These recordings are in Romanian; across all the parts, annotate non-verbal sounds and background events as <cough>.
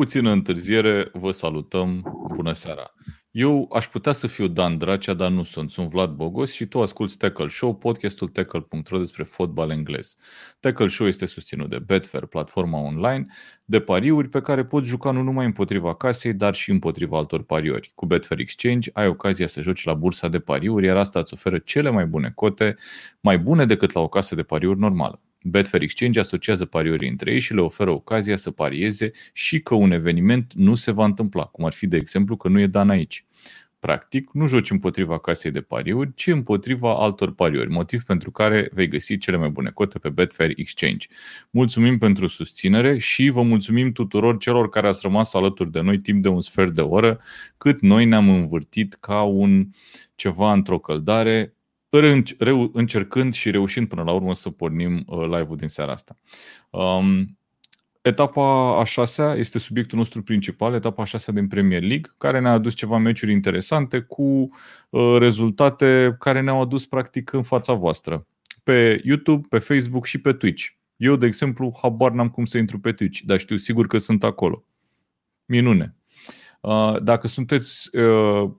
puțină întârziere, vă salutăm. Bună seara! Eu aș putea să fiu Dan Dracea, dar nu sunt. Sunt Vlad Bogos și tu asculti Tackle Show, podcastul tackle.ro despre fotbal englez. Tackle Show este susținut de Betfair, platforma online de pariuri pe care poți juca nu numai împotriva casei, dar și împotriva altor pariori. Cu Betfair Exchange ai ocazia să joci la bursa de pariuri, iar asta îți oferă cele mai bune cote, mai bune decât la o casă de pariuri normală. Betfair Exchange asociază pariorii între ei și le oferă ocazia să parieze și că un eveniment nu se va întâmpla, cum ar fi de exemplu că nu e Dan aici. Practic, nu joci împotriva casei de pariuri, ci împotriva altor pariuri, motiv pentru care vei găsi cele mai bune cote pe Betfair Exchange. Mulțumim pentru susținere și vă mulțumim tuturor celor care ați rămas alături de noi timp de un sfert de oră, cât noi ne-am învârtit ca un ceva într-o căldare, încercând și reușind până la urmă să pornim uh, live-ul din seara asta. Um, etapa a șasea este subiectul nostru principal, etapa a șasea din Premier League, care ne-a adus ceva meciuri interesante cu uh, rezultate care ne-au adus practic în fața voastră. Pe YouTube, pe Facebook și pe Twitch. Eu, de exemplu, habar n-am cum să intru pe Twitch, dar știu sigur că sunt acolo. Minune. Uh, dacă sunteți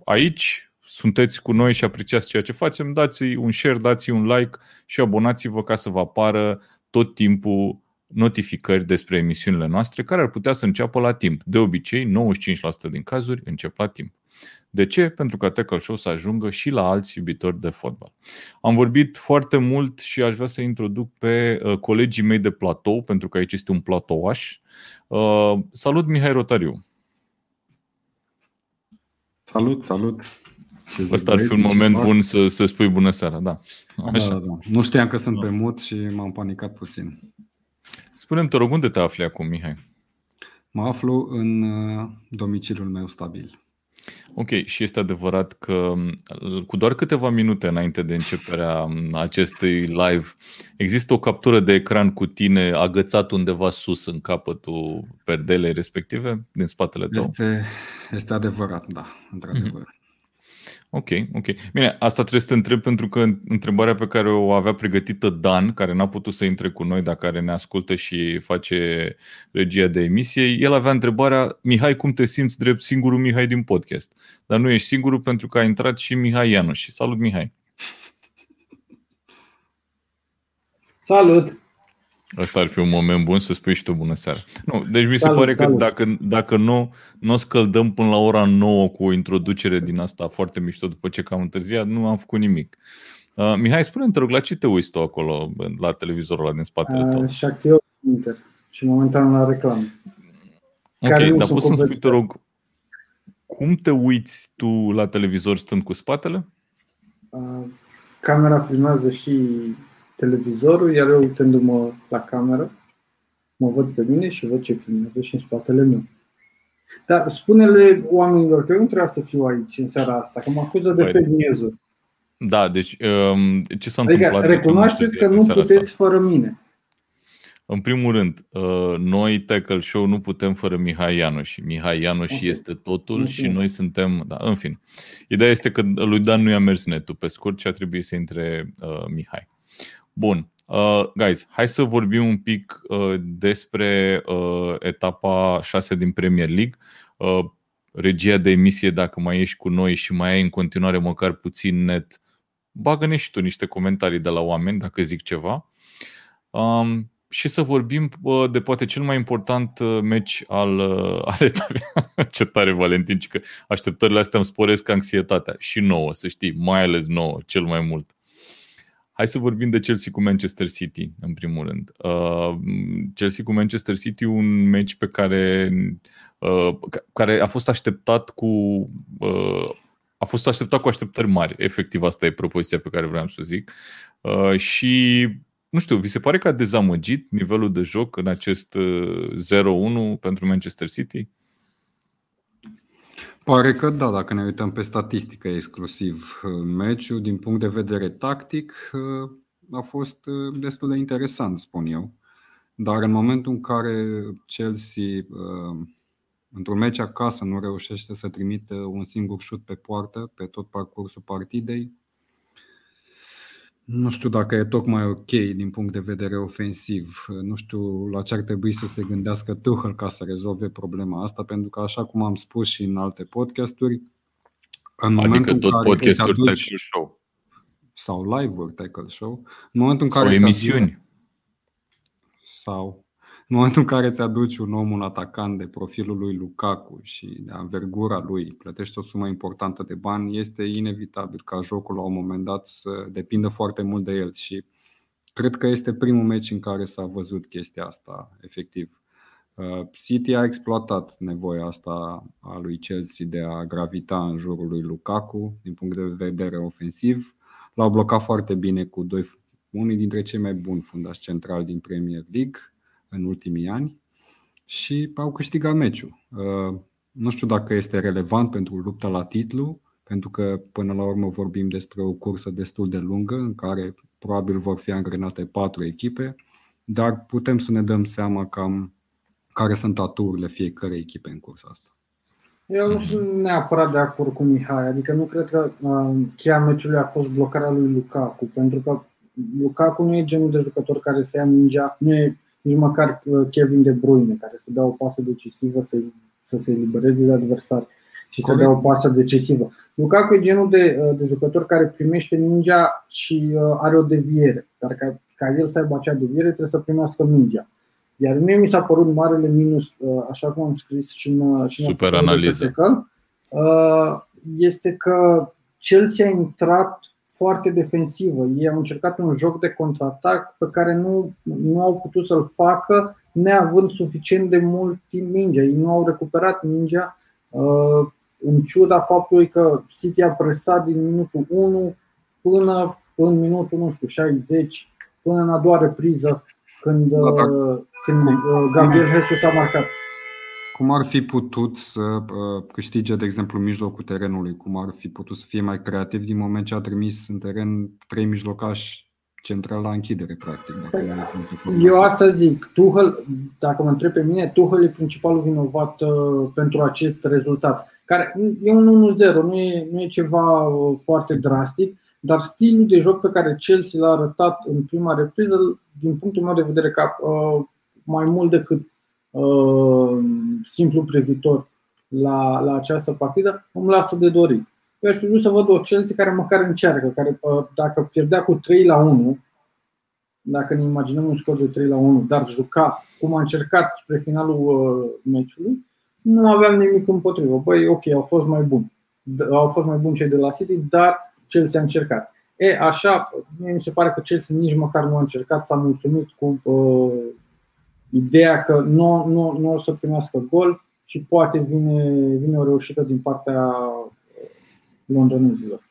aici, sunteți cu noi și apreciați ceea ce facem, dați un share, dați un like și abonați-vă ca să vă apară tot timpul notificări despre emisiunile noastre care ar putea să înceapă la timp. De obicei, 95% din cazuri încep la timp. De ce? Pentru ca Tackle Show să ajungă și la alți iubitori de fotbal. Am vorbit foarte mult și aș vrea să introduc pe uh, colegii mei de platou, pentru că aici este un platouaș. Uh, salut, Mihai Rotariu! Salut, salut! Ce Ăsta ar fi un moment bun să, să spui bună seara, da. Așa. Da, da, da. Nu știam că sunt da. pe mut și m-am panicat puțin. Spune-mi, te rog, unde te afli acum, Mihai? Mă aflu în uh, domiciliul meu stabil. Ok, și este adevărat că uh, cu doar câteva minute înainte de începerea um, acestui live există o captură de ecran cu tine agățat undeva sus în capătul perdelei respective, din spatele tău? Este, este adevărat, da, într-adevăr. Mm-hmm. Ok, ok. Bine, asta trebuie să te întreb pentru că întrebarea pe care o avea pregătită Dan, care n-a putut să intre cu noi, dar care ne ascultă și face regia de emisie, el avea întrebarea, Mihai, cum te simți drept singurul Mihai din podcast? Dar nu ești singurul pentru că a intrat și Mihai Ianuș. Salut, Mihai! Salut! Asta ar fi un moment bun să spui și tu bună seara. Nu, deci mi se salut, pare salut. că dacă, dacă nu, nu o scăldăm până la ora 9 cu o introducere din asta foarte mișto după ce cam întârziat, nu am făcut nimic. Uh, Mihai, spune-mi, te rog, la ce te uiți tu acolo, la televizorul ăla din spatele tău? Uh, și activ Inter și momentan la reclamă. Ok, dar poți să-mi spui, te rog, cum te uiți tu la televizor stând cu spatele? Uh, camera filmează și televizorul, iar eu uitându-mă la cameră, mă văd pe mine și văd ce filmează și în spatele meu. Dar spune-le oamenilor că eu nu trebuie să fiu aici în seara asta, că mă acuză de păi, fake news Da, deci um, ce s-a adică întâmplat? recunoașteți că nu puteți asta? fără mine. În primul rând, uh, noi, Tackle Show, nu putem fără Mihai Ianuș. Mihai Ianuș okay. este totul okay. și noi suntem... Da, în fin. Ideea este că lui Dan nu i-a mers netul pe scurt și a trebuit să intre uh, Mihai. Bun. Uh, guys, hai să vorbim un pic uh, despre uh, etapa 6 din Premier League. Uh, regia de emisie, dacă mai ești cu noi și mai ai în continuare măcar puțin net, bagă-ne și tu niște comentarii de la oameni dacă zic ceva. Um, și să vorbim uh, de poate cel mai important uh, meci al, uh, <laughs> al etapei. <laughs> Ce tare, Valentin, că așteptările astea îmi sporesc anxietatea. Și nouă, să știi, mai ales nouă, cel mai mult. Hai să vorbim de Chelsea cu Manchester City, în primul rând. Uh, Chelsea cu Manchester City, un meci pe care, uh, care a fost așteptat cu uh, a fost așteptat cu așteptări mari. Efectiv, asta e propoziția pe care vreau să zic. Uh, și nu știu, vi se pare că a dezamăgit nivelul de joc în acest uh, 0-1 pentru Manchester City? Pare că da, dacă ne uităm pe statistică exclusiv. Uh, meciul, din punct de vedere tactic, uh, a fost uh, destul de interesant, spun eu. Dar în momentul în care Chelsea, într-un meci acasă, nu reușește să trimită un singur șut pe poartă pe tot parcursul partidei, Nu știu dacă e tocmai ok din punct de vedere ofensiv. Nu știu la ce ar trebui să se gândească Tuchel ca să rezolve problema asta, pentru că așa cum am spus și în alte podcasturi, în adică momentul tot în care podcasturi îți aduci, Tackle Show. sau live-uri tackle show, în momentul în Sau care îți aduci- emisiuni. sau în momentul în care îți aduci un om, un atacant de profilul lui Lukaku și de anvergura lui, plătești o sumă importantă de bani, este inevitabil ca jocul la un moment dat să depindă foarte mult de el și cred că este primul meci în care s-a văzut chestia asta, efectiv. Uh, City a exploatat nevoia asta a lui Chelsea de a gravita în jurul lui Lukaku din punct de vedere ofensiv. L-au blocat foarte bine cu doi, unii dintre cei mai buni fundași centrali din Premier League în ultimii ani și au câștigat meciul. Uh, Nu știu dacă este relevant pentru lupta la titlu, pentru că până la urmă vorbim despre o cursă destul de lungă în care probabil vor fi angrenate patru echipe, dar putem să ne dăm seama cam care sunt aturile fiecare echipe în cursa asta. Eu nu sunt neapărat de acord cu Mihai, adică nu cred că uh, cheia meciului a fost blocarea lui Lukaku, pentru că Lukaku nu e genul de jucător care să ia mingea, nu e nici măcar uh, Kevin De Bruyne, care să dea o pasă decisivă să, să se elibereze de adversar și Corect. să dea o pasă decisivă. Lukaku e genul de, uh, de jucător care primește mingea și uh, are o deviere, dar ca, ca el să aibă acea deviere trebuie să primească mingea. Iar mie mi s-a părut marele minus, uh, așa cum am scris și în, și în Super articolul de analiză. pe Tecal, uh, este că Chelsea a intrat foarte defensivă. Ei au încercat un joc de contraatac pe care nu, nu au putut să-l facă neavând suficient de mult timp mingea. Ei nu au recuperat mingea uh, în ciuda faptului că City a presat din minutul 1 până în minutul, nu știu, 60, până în a doua repriză când, Da, dar uh, când cum- uh, Gabriel Jesus a marcat. Cum ar fi putut să uh, câștige, de exemplu, mijlocul terenului? Cum ar fi putut să fie mai creativ din moment ce a trimis în teren trei mijlocași central la închidere, practic? Dacă e punctul formației. Eu asta zic, Tuchel, dacă mă întreb pe mine, Tuchel e principalul vinovat uh, pentru acest rezultat. Care e un 1-0, nu e, nu e ceva uh, foarte drastic, dar stilul de joc pe care Chelsea l-a arătat în prima repriză, din punctul meu de vedere, ca uh, mai mult decât uh, simplu privitor la, la această partidă, îmi lasă de dorit. Eu aș fi vrut să văd o Chelsea care măcar încearcă, care uh, dacă pierdea cu 3 la 1, dacă ne imaginăm un scor de 3 la 1, dar juca cum a încercat spre finalul uh, meciului, nu aveam nimic împotrivă. Băi, ok, au fost mai buni. D- Au fost mai buni cei de la City, dar Chelsea a încercat. E, așa, mie mi se pare că Chelsea nici măcar nu a încercat, s-a mulțumit cu uh, ideea că nu, nu, nu o să primească gol și poate vine, vine o reușită din partea uh, londonezilor.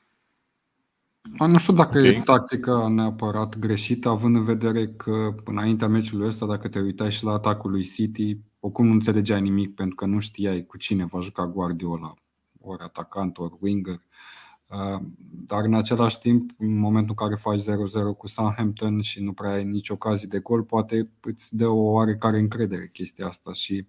A, Nu știu dacă e Ok. tactica neapărat greșită, având în vedere că înaintea meciului ăsta, dacă te uitai și la atacul lui City, oricum nu înțelegeai nimic pentru că nu știai cu cine va juca Guardiola, ori atacant, ori winger. Uh, Dar în același timp, în momentul în care faci 0-0 cu Southampton și nu prea ai nici ocazii de gol, poate îți dă o oarecare încredere chestia asta și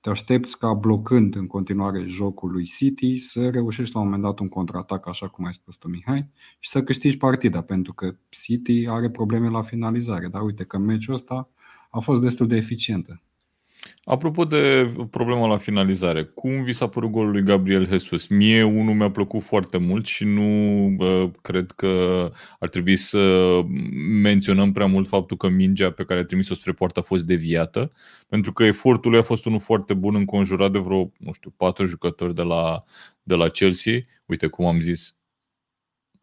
te aștepți ca blocând în continuare jocul lui City să reușești la un moment dat un contraatac, așa cum ai spus tu, Mihai, și să câștigi partida, pentru că City are probleme la finalizare. Dar uite că meciul ăsta a fost destul de eficientă. Apropo de problema la finalizare, cum vi s-a părut golul lui Gabriel Jesus? Mie unul mi-a plăcut foarte mult și nu bă, cred că ar trebui să menționăm prea mult faptul că mingea pe care a trimis-o spre poartă a fost deviată, pentru că efortul lui a fost unul foarte bun înconjurat de vreo, nu știu, patru jucători de la, de la Chelsea. Uite cum am zis,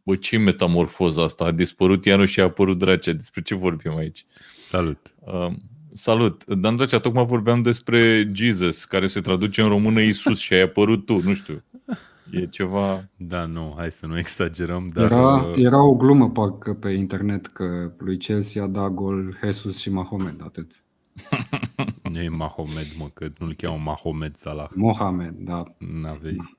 bă, ce metamorfoză asta? A dispărut Ianu și a apărut Dracea. Despre ce vorbim aici? Salut! Uh, salut! Dan Dracea, tocmai vorbeam despre Jesus, care se traduce în română Isus și ai apărut tu, nu știu. E ceva... Da, nu, hai să nu exagerăm, dar Era, uh, era o glumă, parcă, pe internet că lui Chelsea a dat gol Jesus și Mahomed, atât. <laughs> nu e Mahomed, mă, că nu-l cheamă Mahomed Salah. Mohamed, da, N-aveți.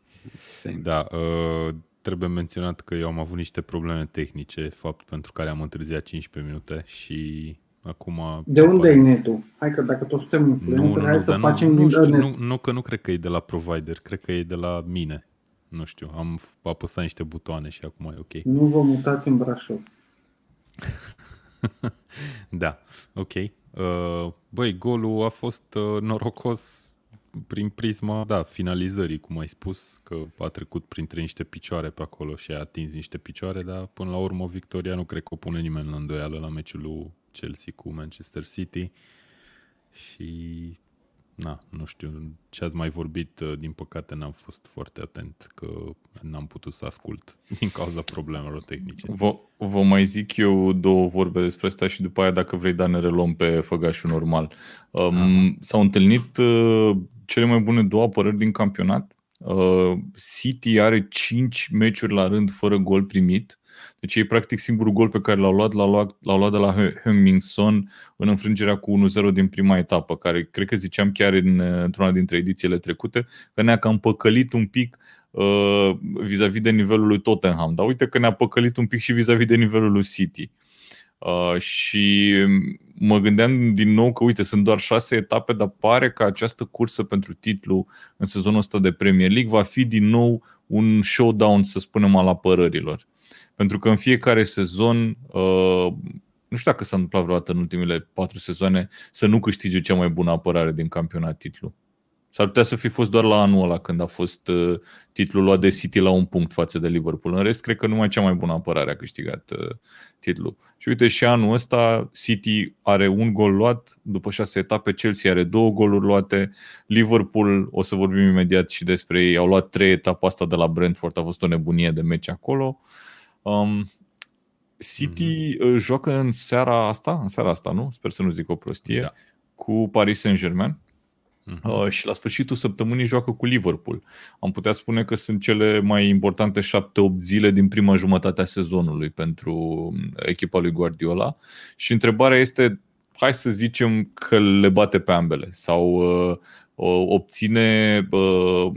same. Da, uh, trebuie menționat că eu am avut niște probleme tehnice, fapt pentru care am întârziat 15 minute și acum... De unde e aparent- netul? Hai că dacă toți suntem Nu, influencer, nu, hai nu, să dar facem nu, nu, din știu, net. nu, nu, că nu cred că e de la provider, cred că e de la mine. Nu știu, am f- apăsat niște butoane și acum e ok. Nu vă mutați în Brașov. <laughs> da, ok. Uh, băi, golul a fost uh, norocos prin prisma, da, finalizării, cum ai spus, că a trecut printre niște picioare pe acolo și a atins niște picioare, dar până la urmă victoria nu cred că o pune nimeni la îndoială la meciul lui Chelsea cu Manchester City și na, nu știu ce ați mai vorbit, uh, din păcate n-am fost foarte atent că n-am putut să ascult <laughs> din cauza problemelor tehnice. Vă, vă mai zic eu două vorbe despre asta și după aia dacă vrei, da, ne reluăm pe făgașul normal. Um, s-au întâlnit uh, cele mai bune două apărări din campionat. Uh, City are 5 meciuri la rând fără gol primit. Deci e practic singurul gol pe care l-au luat, l-au luat, l-au luat de la Heung-Min Son în înfrângerea cu 1-0 din prima etapă, care cred că ziceam chiar în, într-una dintre edițiile trecute, că ne-a cam păcălit un pic uh, vis-a-vis de nivelul lui Tottenham. Dar uite că ne-a păcălit un pic și vis-a-vis de nivelul lui City. Uh, și mă gândeam din nou că, uite, sunt doar șase etape, dar pare că această cursă pentru titlu în sezonul ăsta de Premier League va fi din nou un showdown, să spunem, al apărărilor. Pentru că în fiecare sezon, uh, nu știu dacă s-a întâmplat vreodată în ultimele patru sezoane, să nu câștige cea mai bună apărare din campionat titlu. S-ar putea să fi fost doar la anul ăla când a fost uh, titlul luat de City la un punct față de Liverpool. În rest, cred că numai cea mai bună apărare a câștigat uh, titlul. Și uite, și anul ăsta City are un gol luat după șase etape, Chelsea are două goluri luate, Liverpool, o să vorbim imediat și despre ei, au luat trei etape asta de la Brentford, a fost o nebunie de meci acolo. Um, City mm-hmm. joacă în seara asta, în seara asta, nu? Sper să nu zic o prostie, da. cu Paris Saint-Germain uh-huh. uh, și la sfârșitul săptămânii joacă cu Liverpool. Am putea spune că sunt cele mai importante 7-8 zile din prima jumătate a sezonului pentru um, echipa lui Guardiola și întrebarea este, hai să zicem că le bate pe ambele sau uh, obține, uh,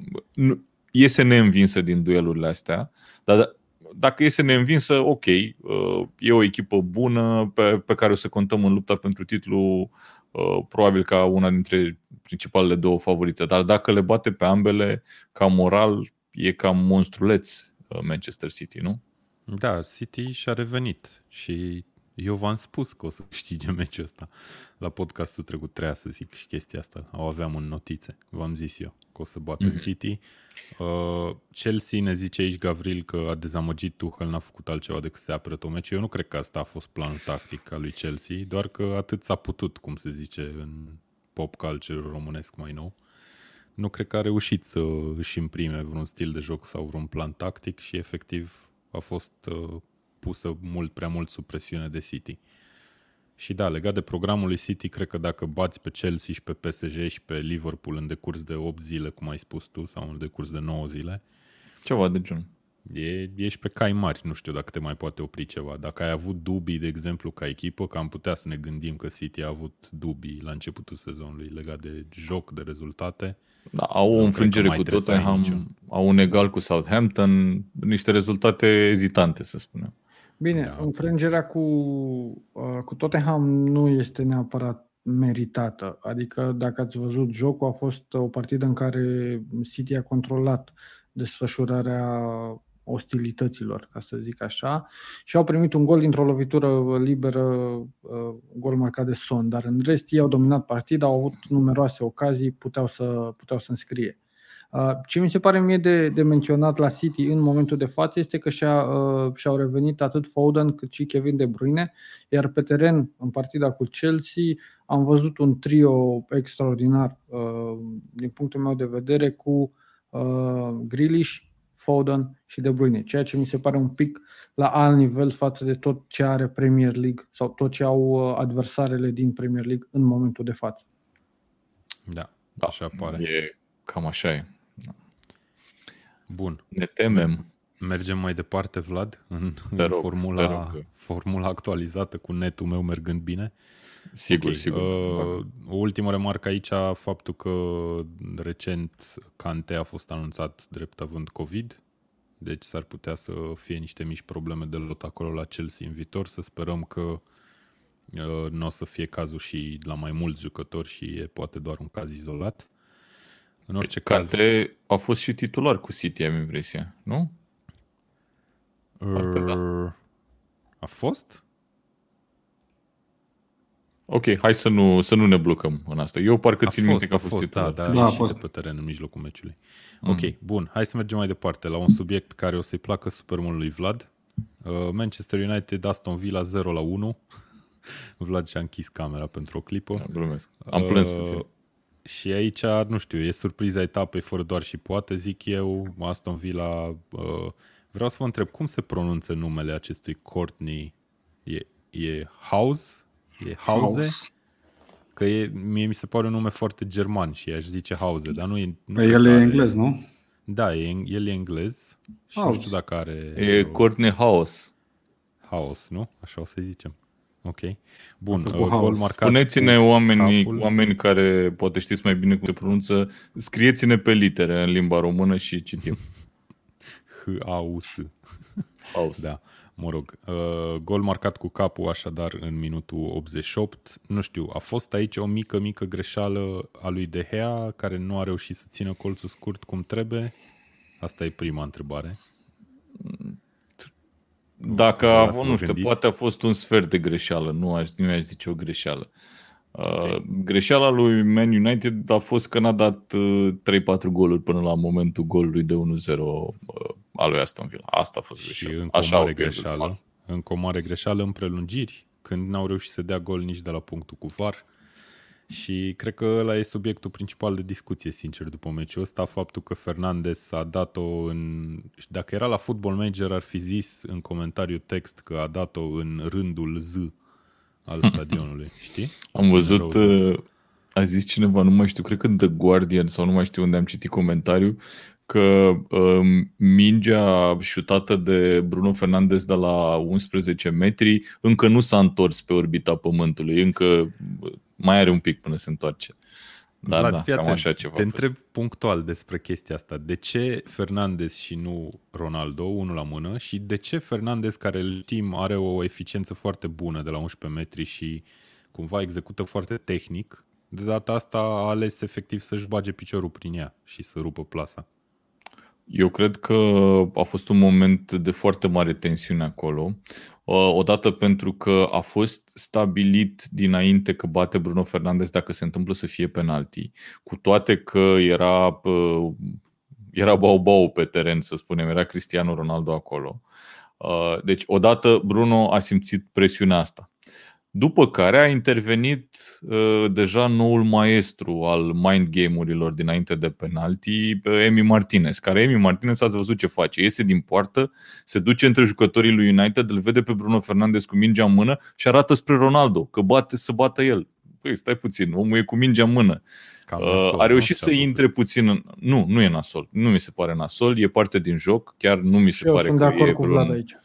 iese neînvinsă din duelurile astea, dar dacă iese neînvinsă, ok, uh, e o echipă bună pe, pe care o să contăm în lupta pentru titlu, uh, probabil ca una dintre principalele două favorite. Dar dacă le bate pe ambele, ca moral, e cam monstruleț uh, Manchester City, nu? Da, City și-a revenit și eu v-am spus că o să <laughs> câștige meciul ăsta. La podcastul trecut treia să zic și chestia asta. O aveam în notițe. V-am zis eu că o să bată mm-hmm. City. Uh, Chelsea ne zice aici Gavril că a dezamăgit Tuchel, n-a făcut altceva decât să se apere tot meciul. Eu nu cred că asta a fost planul tactic al lui Chelsea, doar că atât s-a putut, cum se zice în pop culture românesc mai nou. Nu cred că a reușit să își imprime vreun stil de joc sau vreun plan tactic și efectiv a fost uh, pusă mult prea mult sub presiune de City. Și da, legat de programul lui City, cred că dacă bați pe Chelsea și pe PSG și pe Liverpool în decurs de 8 zile, cum ai spus tu, sau în decurs de 9 zile, ceva de genul. E, ești pe cai mari, nu știu dacă te mai poate opri ceva. Dacă ai avut dubii, de exemplu, ca echipă, că am putea să ne gândim că City a avut dubii la începutul sezonului legat de joc, de rezultate. Da, au o înfrângere cu Tottenham, au un egal cu Southampton, niște rezultate ezitante, să spunem. Bine, da. înfrângerea cu, uh, cu Tottenham nu este neapărat meritată. Adică, dacă ați văzut jocul, a fost o partidă în care City a controlat desfășurarea ostilităților, ca să zic așa, și au primit un gol dintr-o lovitură liberă, uh, gol marcat de Son, dar în rest ei au dominat partida, au avut numeroase ocazii, puteau să, puteau să înscrie. Uh, ce mi se pare mie de, de menționat la City în momentul de față este că și-a, uh, și-au revenit atât Foden cât și Kevin De Bruyne, iar pe teren, în partida cu Chelsea, am văzut un trio extraordinar uh, din punctul meu de vedere cu Grealish, Foden și De Bruyne, ceea ce mi se pare un pic la alt nivel față de tot ce are Premier League sau tot ce au adversarele din Premier League în momentul de față. Da, așa pare. E cam așa e. Bun. Ne temem. Mergem mai departe, Vlad, în, în rog, formula, formula actualizată cu netul meu mergând bine. Sigur, okay. sigur. Uh, o ultimă remarcă aici, faptul că recent Cante a fost anunțat drept având COVID, deci s-ar putea să fie niște mici probleme de lot acolo la Chelsea în viitor. Să sperăm că uh, nu o să fie cazul și la mai mulți jucători și e poate doar un caz izolat. În orice Pe caz... Cate a fost și titular cu City, am impresia, nu? Uh, da. A fost? Ok, hai să nu, să nu ne blocăm în asta. Eu parcă A țin fost, minte că a a fost, fost, da, titular. da, Da, a a ieșit fost. de pe teren în mijlocul meciului. Mm. Ok, bun, hai să mergem mai departe la un subiect care o să-i placă super mult lui Vlad. Uh, Manchester United, Aston Villa 0 la 1. <laughs> Vlad și-a închis camera pentru o clipă. Da, glumesc. Am plâns Uh, puțin. Și aici, nu știu, e surpriza etapei fără doar și poate, zic eu, Aston Villa. Uh, vreau să vă întreb, cum se pronunță numele acestui Courtney? E, e House? E Hause? House. Că e, mie mi se pare un nume foarte german și aș zice Hause, dar nu e... Nu Păi cred el că e are- englez, nu? Da, e, el e englez și nu House. știu dacă are... E uh, Courtney House. House, nu? Așa o să zicem. Ok. Bun, făcut uh, gol House. marcat Spuneți-ne cu oamenii, capul. oameni care poate știți mai bine cum se pronunță, scrieți-ne pe litere în limba română și citim. <laughs> H-A-U-S. House. Da, mă rog. Uh, gol marcat cu capul așadar în minutul 88. Nu știu, a fost aici o mică, mică greșeală a lui De Gea care nu a reușit să țină colțul scurt cum trebuie? Asta e prima întrebare. Dacă Vreau a să avut, vă nu știu, gândiți. poate a fost un sfert de greșeală, nu aș, nu aș zice o greșeală. Uh, greșeala lui Man United a fost că n-a dat uh, 3-4 goluri până la momentul golului de 1-0 uh, al lui Aston Villa. Asta a fost Și greșeala. încă o Așa au mare pierdut. greșeală. Încă o mare greșeală în prelungiri, când n-au reușit să dea gol nici de la punctul cu VAR. Și cred că ăla e subiectul principal de discuție, sincer, după meciul ăsta, faptul că Fernandez a dat-o în... și Dacă era la Football Manager, ar fi zis în comentariu text că a dat-o în rândul Z al <laughs> stadionului, știi? Am văzut, Rău uh, a zis cineva, nu mai știu, cred că în The Guardian sau nu mai știu unde am citit comentariu, că uh, mingea șutată de Bruno Fernandes de la 11 metri încă nu s-a întors pe orbita Pământului, încă uh, mai are un pic până se întoarce. Da, Vlad, da, fii cam atent, așa ceva. Te a fost. întreb punctual despre chestia asta. De ce Fernandez și nu Ronaldo, unul la mână, și de ce Fernandez, care îl știm are o eficiență foarte bună de la 11 metri și cumva execută foarte tehnic, de data asta a ales efectiv să-și bage piciorul prin ea și să rupă plasa. Eu cred că a fost un moment de foarte mare tensiune acolo. Uh, Odată pentru că a fost stabilit dinainte că bate Bruno Fernandes dacă se întâmplă să fie penalti. Cu toate că era, uh, era bau-bau pe teren, să spunem, era Cristiano Ronaldo acolo. Uh, Deci, odată Bruno a simțit presiunea asta. După care a intervenit uh, deja noul maestru al mind game-urilor dinainte de penalti, uh, Emi Martinez, care Emi Martinez ați văzut ce face. Iese din poartă, se duce între jucătorii lui United, îl vede pe Bruno Fernandes cu mingea în mână și arată spre Ronaldo, că bate să bată el. Păi, stai puțin, omul e cu mingea în mână. Cam Uh, nasol, a nu? reușit Ce-a să făcut? intre puțin în... Nu, nu e nasol. Nu mi se pare nasol, e parte din joc. Chiar nu mi se Și eu pare sunt de că acord e cu vreun Vlad aici.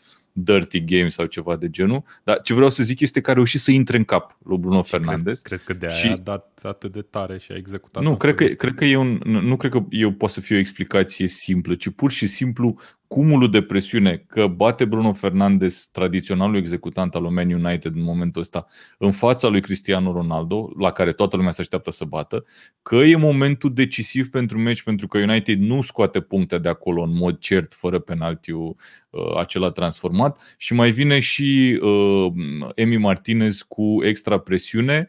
Dirty game sau ceva de genul. Dar ce vreau să zic este că a reușit să intre în cap lui Bruno Și crezi, Fernandes. crezi că de aia Și- a dat atât de tare și a executat Nu, în cred că, felul ăsta? cred că e un, nu nu cred că eu poate să fie o explicație simplă, ci pur și simplu cumulul de presiune că bate Bruno Fernandes, tradiționalul executant al lui Man United în momentul ăsta, în fața lui Cristiano Ronaldo, la care toată lumea se așteaptă să bată, că e momentul decisiv pentru meci, pentru că United nu scoate puncte de acolo în mod cert, fără penaltiu uh, acela transformat și mai vine și uh, Emi Martinez cu extra presiune.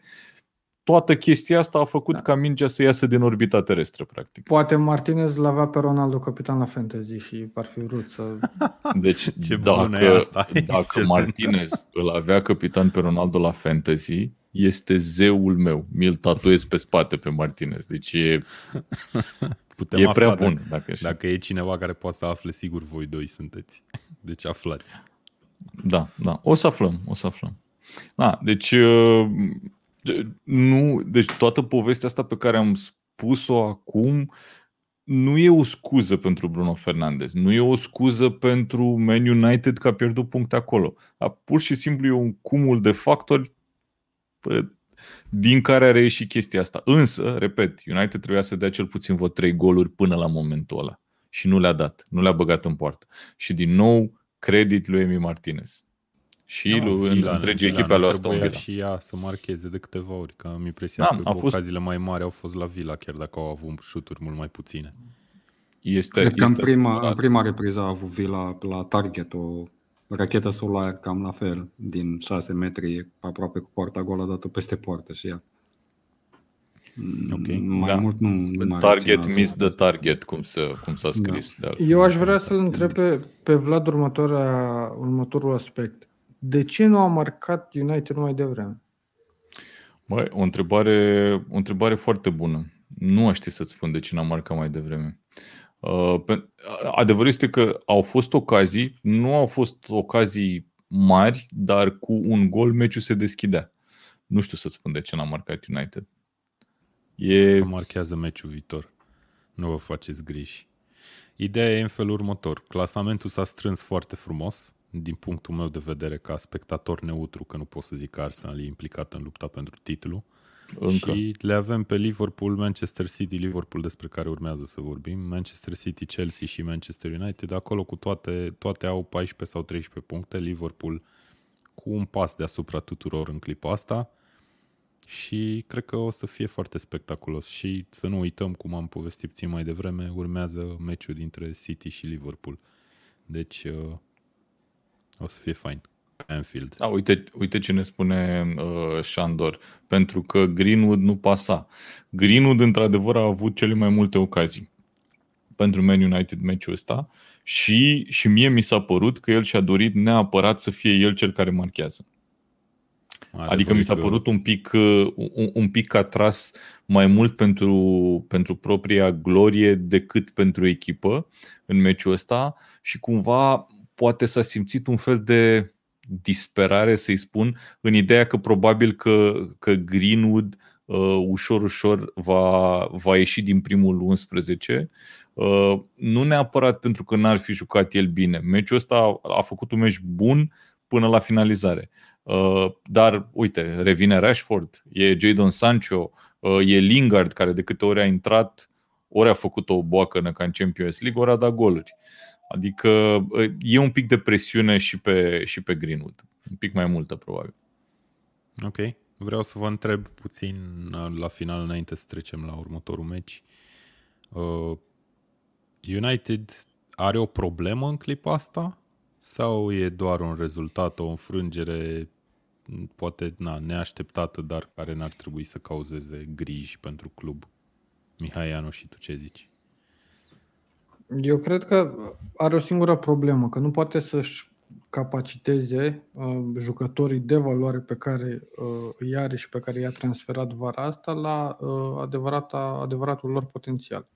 Toată chestia asta a făcut Da. ca mingea să iasă din orbita terestră, practic. Poate Martinez l-avea pe Ronaldo capitan la fantasy și ar fi vrut să... <laughs> Deci Ce bună e dacă, asta, dacă excelent. Martinez îl avea capitan pe Ronaldo la fantasy, este zeul meu. Mi-l tatuez pe spate pe Martinez. Deci e, <laughs> Putem e afla prea dacă- bun. Dacă, dacă... Dacă e cineva care poate să afle, sigur voi doi sunteți. <laughs> Deci aflați. Da, da. O să aflăm, o să aflăm. Da, deci uh, nu, deci toată povestea asta pe care am spus-o acum nu e o scuză pentru Bruno Fernandes, nu e o scuză pentru Man United că a pierdut puncte acolo. Dar pur și simplu e un cumul de factori pă, din care a reieșit chestia asta. Însă, repet, United trebuia să dea cel puțin vreo trei goluri până la momentul ăla. Și nu le-a dat, nu le-a băgat în poartă. Și din nou, credit lui Emi Martinez. Și Da, lui Villa- întregii Villa echipe a nu lui Aston trebuia Villa. și ea să marcheze de câteva ori, că am impresia Da, că a fost- ocaziile mai mari au fost la Villa, chiar dacă au avut șuturi mult mai puține. Este, Cred că în este prima, adevărat. în prima repriză a avut Villa la target o racheta să o lua cam la fel, din 6 metri, aproape cu poarta goală, dată peste poartă și ea. Ok. Mai Da. mult nu, nu mai Target rețin miss altceva. the target, cum, să, cum s-a scris. De altfel. Eu aș vrea să-l întreb pe, pe Vlad următoarea, următorul aspect. De ce nu a marcat United mai devreme? Băi, o întrebare, o întrebare foarte bună. Nu aș ști să-ți spun de ce n-am marcat mai devreme. Uh, pe, adevărul este că au fost ocazii, nu au fost ocazii mari, dar cu un gol meciul se deschidea. Nu știu să-ți spun de ce n-am marcat United. E... E, că marchează meciul viitor. Nu vă faceți griji. Ideea e în felul următor. Clasamentul s-a strâns foarte frumos, din punctul meu de vedere ca spectator neutru, că nu pot să zic că Arsenal e implicat în lupta pentru titlu. încă. Și le avem pe Liverpool, Manchester City, Liverpool despre care urmează să vorbim, Manchester City, Chelsea și Manchester United, acolo cu toate, toate au 14 sau 13 puncte, Liverpool cu un pas deasupra tuturor în clipa asta și cred că o să fie foarte spectaculos și să nu uităm, cum am povestit puțin mai devreme, urmează meciul dintre City și Liverpool. Deci uh, o să fie fain. Pe Anfield. Da, uite, uite ce ne spune uh, Șandor. Pentru că Greenwood nu pasa. Greenwood, într-adevăr, a avut cele mai multe ocazii pentru Man United meciul ăsta și, și mie mi s-a părut că el și-a dorit neapărat să fie el cel care marchează. Adică mi s-a că- părut un pic, uh, un, un pic atras mai mult pentru, pentru propria glorie decât pentru echipă în meciul ăsta și cumva poate s-a simțit un fel de disperare, să-i spun, în ideea că probabil că, că Greenwood uh, ușor, ușor va, va ieși din primul 11. Uh, nu neapărat pentru că n-ar fi jucat el bine. Meciul ăsta a, a făcut un meci bun până la finalizare. Uh, dar, uite, revine Rashford, e Jadon Sancho, uh, e Lingard, care de câte ori a intrat, ori a făcut o boacănă ca în Champions League, ori a dat goluri. Adică uh, e un pic de presiune și pe, și pe Greenwood. Un pic mai multă, probabil. Ok. Vreau să vă întreb puțin uh, la final, înainte să trecem la următorul meci. Uh, United are o problemă în clipa asta? Sau e doar un rezultat, o înfrângere m, poate na, neașteptată, dar care n-ar trebui să cauzeze griji pentru club? Mihai Anu și tu ce zici? Eu cred că are o singură problemă, că nu poate să-și capaciteze uh, jucătorii de valoare pe care uh, îi are și pe care i-a transferat vara asta la uh, adevărata, adevăratul lor potențial.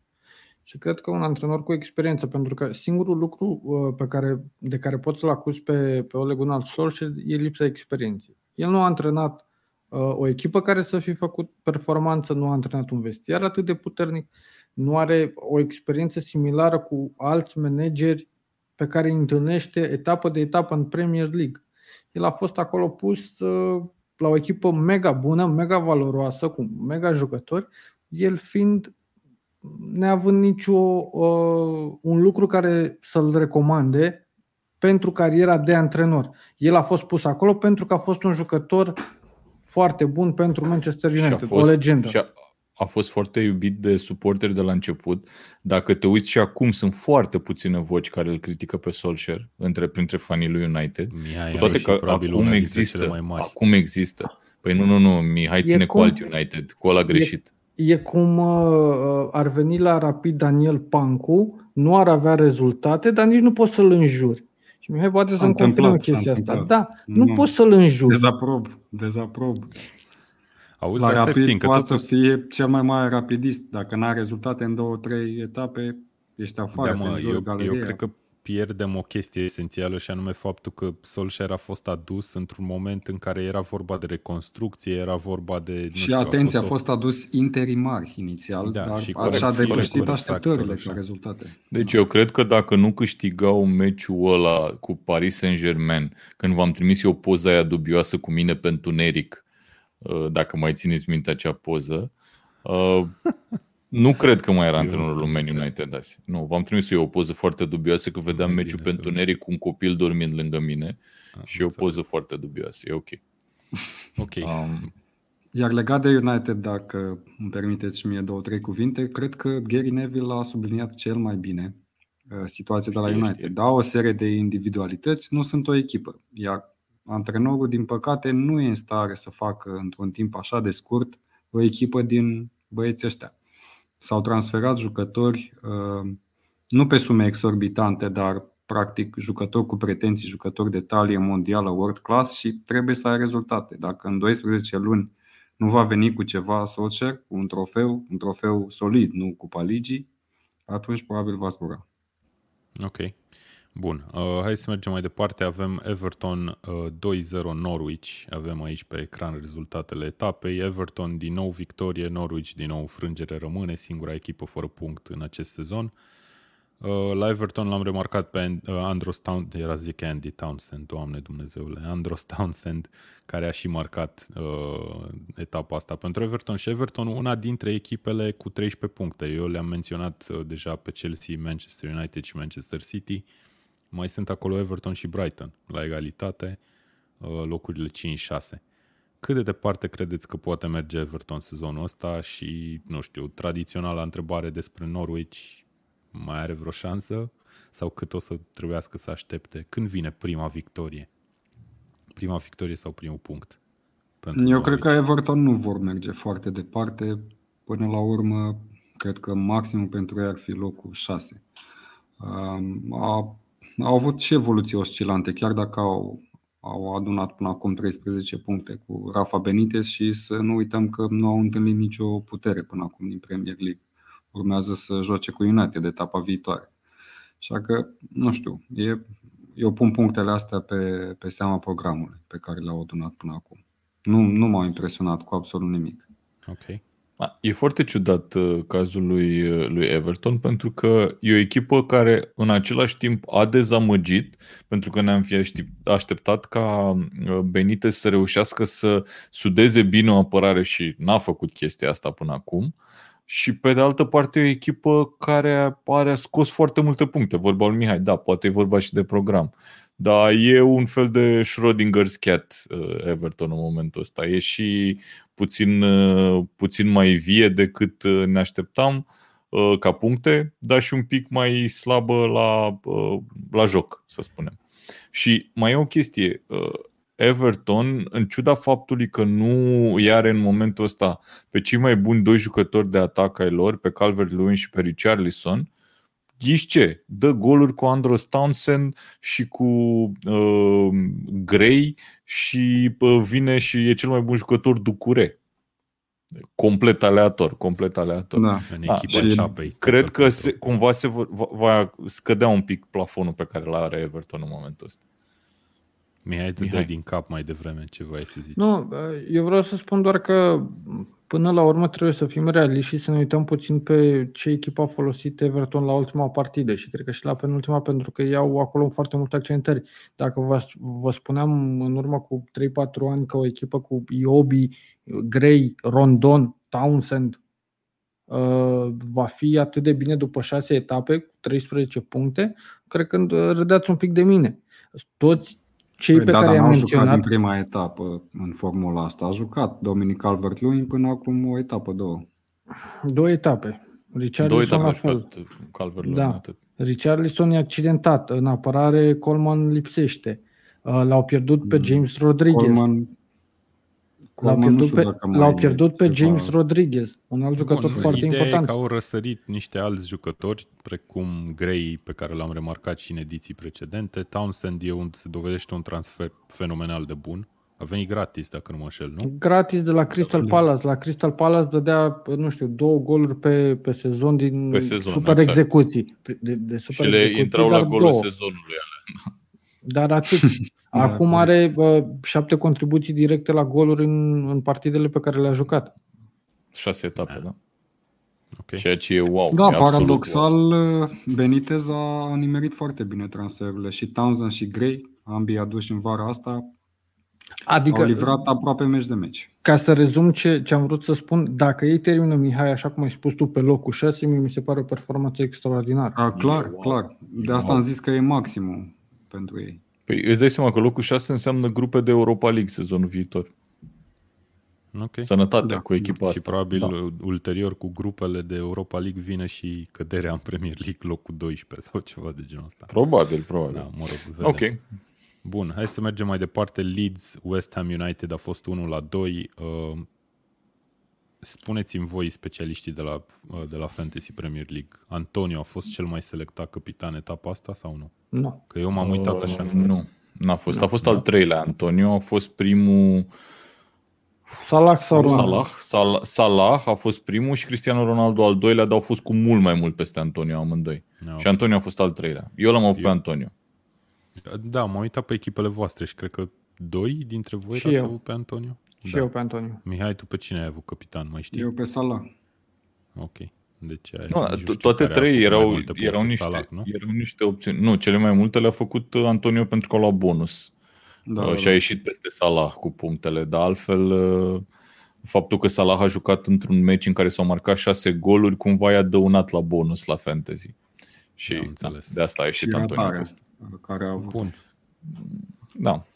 Și cred că un antrenor cu experiență, pentru că singurul lucru uh, pe care, de care poți să-l acuzi pe, pe Ole Gunnar Solskjaer e lipsa experienței. El nu a antrenat uh, o echipă care să fi făcut performanță, nu a antrenat un vestiar atât de puternic, nu are o experiență similară cu alți manageri pe care îi întâlnește etapă de etapă în Premier League. El a fost acolo pus uh, la o echipă mega bună, mega valoroasă, cu mega jucători, el fiind neavând nicio uh, un lucru care să-l recomande pentru cariera de antrenor. El a fost pus acolo pentru că a fost un jucător foarte bun pentru Manchester Și a United, fost, o legendă. Și a, a fost foarte iubit de suporteri de la început. Dacă te uiți și acum, sunt foarte puține voci care îl critică pe Solskjaer între, printre fanii lui United. Mihai Cu Anu toate și că probabil acum una dintre cele există. mai mari. Acum există. Păi nu, nu, nu, Mihai ține cum- cu alt United, cu ăla greșit. E cum uh, ar veni la Rapid Daniel Pancu, nu ar avea rezultate, dar nici nu poți să-l înjuri. Și Mihai poate S-a să-mi confirme întâmplat, s-a chestia asta. întâmplat. Da, nu, Nu. poți să-l înjuri. Dezaprob, dezaprob. Auzi, La dar stai rapid puțin, că poate tot să fie cel mai mare rapidist. Dacă n-ai rezultate în două, trei etape, ești afară. Da, te mă, înjuri eu, eu galeria. cred că pierdem o chestie esențială și anume faptul că Solskjaer a fost adus într-un moment în care era vorba de reconstrucție, era vorba de... Nu Și știu, atenție, a o- fost adus interimar inițial, Da, dar și așa corect, a corect, depășit corect, așteptările așa. ca rezultate. Deci eu cred că dacă nu câștigau meciul ăla cu Paris Saint-Germain, când v-am trimis eu poza aia dubioasă cu mine pe întuneric, uh, dacă mai țineți minte acea poză, uh, nu cred că mai era Eu antrenorul lui nu Man țin minte. United azi. Nu, v-am trimis eu o poză foarte dubioasă că vedeam Mai meciul bine pe să întuneric cu un copil dormind lângă mine Am și e o înțeles. poză foarte dubioasă. E ok. Ok. Um, Iar legat de United, dacă îmi permiteți și mie două, trei cuvinte, cred că Gary Neville a subliniat cel mai bine uh, situație de la Știe, United. știe. Da, o serie de individualități, nu sunt o echipă. Iar antrenorul, din păcate, nu e în stare să facă într-un timp așa de scurt o echipă din băieții ăștia. S-au transferat jucători uh, nu pe sume exorbitante, dar practic jucători cu pretenții, jucători de talie mondială, world class și trebuie să ai rezultate. Dacă în 12 luni nu va veni cu ceva Solskjaer, cu un trofeu, un trofeu solid, nu Cupa Ligii, atunci probabil va zbura. Ok. Bun. Uh, hai să mergem mai departe. Avem Everton uh, 2-0 Norwich. Avem aici pe ecran rezultatele etapei. Everton din nou victorie, Norwich din nou frângere rămâne, singura echipă fără punct în acest sezon. Uh, la Everton l-am remarcat pe uh, Andros Townsend, era zic Andy Townsend, doamne Dumnezeule, <laughs> Andros Townsend, care a și marcat uh, etapa asta pentru Everton și Everton una dintre echipele cu 13 puncte. Eu le-am menționat uh, deja pe Chelsea, Manchester United și Manchester City. Mai sunt acolo Everton și Brighton la egalitate, uh, locurile 5-6. Cât de departe credeți că poate merge Everton sezonul ăsta și, nu știu, tradiționala întrebare despre Norwich, mai are vreo șansă sau cât o să trebuiască să aștepte? Când vine prima victorie? Prima victorie sau primul punct? Pentru Eu Norwich? cred că Everton nu vor merge foarte departe. Până la urmă, cred că maximul pentru ei ar fi locul 6. Au, au avut și evoluții oscilante, chiar dacă au, au adunat până acum 13 puncte cu Rafa Benitez și să nu uităm că nu au întâlnit nicio putere până acum din Premier League. Urmează să joace cu United de etapa viitoare. Așa că, nu știu, e, eu pun punctele astea pe, pe seama programului pe care le-au adunat până acum. Nu, nu m-au impresionat cu absolut nimic. Ok. A, E foarte ciudat uh, cazul lui, uh, lui Everton pentru că e o echipă care în același timp a dezamăgit pentru că ne-am fi aștept- așteptat ca uh, Benitez să reușească să sudeze bine o apărare și n-a făcut chestia asta până acum și pe de altă parte e o echipă care are scos foarte multe puncte. Vorba lui Mihai, da, poate e vorba și de program. Dar e un fel de Schrödinger's cat uh, Everton în momentul ăsta. E și puțin, uh, puțin mai vie decât uh, ne așteptam uh, ca puncte, dar și un pic mai slabă la, uh, la joc, să spunem. Și mai e o chestie. uh, Everton, în ciuda faptului că nu îi are în momentul ăsta pe cei mai buni doi jucători de atac ai lor, pe Calvert-Lewin și pe Richarlison, ghiși ce? Dă goluri cu Andros Townsend și cu uh, Gray și uh, vine și e cel mai bun jucător Ducure. Complet aleator, complet aleator. Da. În Da, echipa și șapei. Cred că se, cumva se va, va scădea un pic plafonul pe care l are Everton în momentul ăsta. Mihai te Mihai. dai din cap mai devreme ce vrei să zici. Nu, eu vreau să spun doar că până la urmă trebuie să fim realiști și să ne uităm puțin pe ce echipă a folosit Everton la ultima partidă și cred că și la penultima pentru că iau acolo foarte multe accentări. Dacă vă, vă spuneam în urmă cu 3-4 ani că o echipă cu Iobi, Gray, Rondon, Townsend uh, va fi atât de bine după 6 etape cu 13 puncte, cred că râdeați un pic de mine. Toți cei Păi pe da, care dar i-am n-au jucat menționat din prima etapă în formula asta. A jucat Dominic Calvert-Lewin până acum o etapă, două. Două etape. Două Richarlison etape la a fel. jucat Calvert-Lewin, Da. atât. Richarlison e accidentat. În apărare Coleman lipsește. Uh, L-au pierdut pe Mm. James Rodriguez. Coleman, L-au Coleman nu pierdut, știu pe, dacă mai l-au e pierdut pe ceva- James Rodriguez, un alt jucător Bun, foarte ideea important. e că au răsărit niște alți jucători, precum Gray, pe care l-am remarcat și în ediții precedente. Townsend e un, se dovedește un transfer fenomenal de bun. A venit gratis, dacă nu mă înșel, nu? Gratis de la Crystal Da. Palace. La Crystal Palace dădea, nu știu, două goluri pe, pe sezon din Pe sezon, super exact. execuții. De, de Și super le execuții, intrau dar la golul două. sezonului alea. Dar atât. <laughs> Da, Acum corect. are uh, șapte contribuții directe la goluri în, în partidele pe care le-a jucat. Șase etape, da. Ok. Ceea ce e wow. Da, e absolut paradoxal, wow. Benitez a nimerit foarte bine transferurile. Și Townsend și Gray, ambii aduși în vara asta, Adică, au livrat aproape meci de meci. ca să rezum ce, ce am vrut să spun, dacă ei termină Mihai, așa cum ai spus tu, pe locul 6, mie mi se pare o performanță extraordinară. A, clar, wow. clar. De asta Wow. am zis că e maximum pentru ei. Păi îți dai seama că locul 6 înseamnă grupe de Europa League sezonul viitor. Ok. Sănătate Da, cu echipa Și asta. probabil Da. ulterior cu grupele de Europa League vine și căderea în Premier League locul 12 sau ceva de genul ăsta. Probabil, probabil. Da, mă rog, vedem. ok. Bun, hai să mergem mai departe. Leeds, West Ham United a fost 1 la 2. Uh, spuneți-mi voi, specialiștii de la, uh, de la Fantasy Premier League, Antonio a fost cel mai selectat capitan etapa asta sau nu? Nu. Că eu m-am uitat așa. Uh, Nu, n-a fost. A fost al treilea Antonio, a fost primul Salah sau Ronaldo? Salah. Salah. Salah a fost primul și Cristiano Ronaldo al doilea, dar au fost cu mult mai mult peste Antonio amândoi. Da, Și Antonio a fost al treilea. Eu l-am avut pe Eu- Antonio. Da, m-am uitat pe echipele voastre și cred că doi dintre voi Și ați eu. avut pe Antonio. Și da. eu pe Antonio. Mihai, tu pe cine ai avut capitan, mai știi? Eu pe Salah. Ok. Deci ai, Nu, nici nu to- știu toate care a trei făcut mai erau, multe puncte, erau, niște, Salah, nu? erau niște opțiuni. Nu, cele mai multe le-a făcut uh, Antonio pentru că a luat bonus. Da, Uh, și a ieșit peste Salah cu punctele, dar altfel uh, faptul că Salah a jucat într-un meci în care s-au marcat șase goluri cumva i-a dăunat la bonus la fantasy. Și Am da, înțeles. de asta a și ieșit Antonio ratarea peste. care a avut. Bun. Da.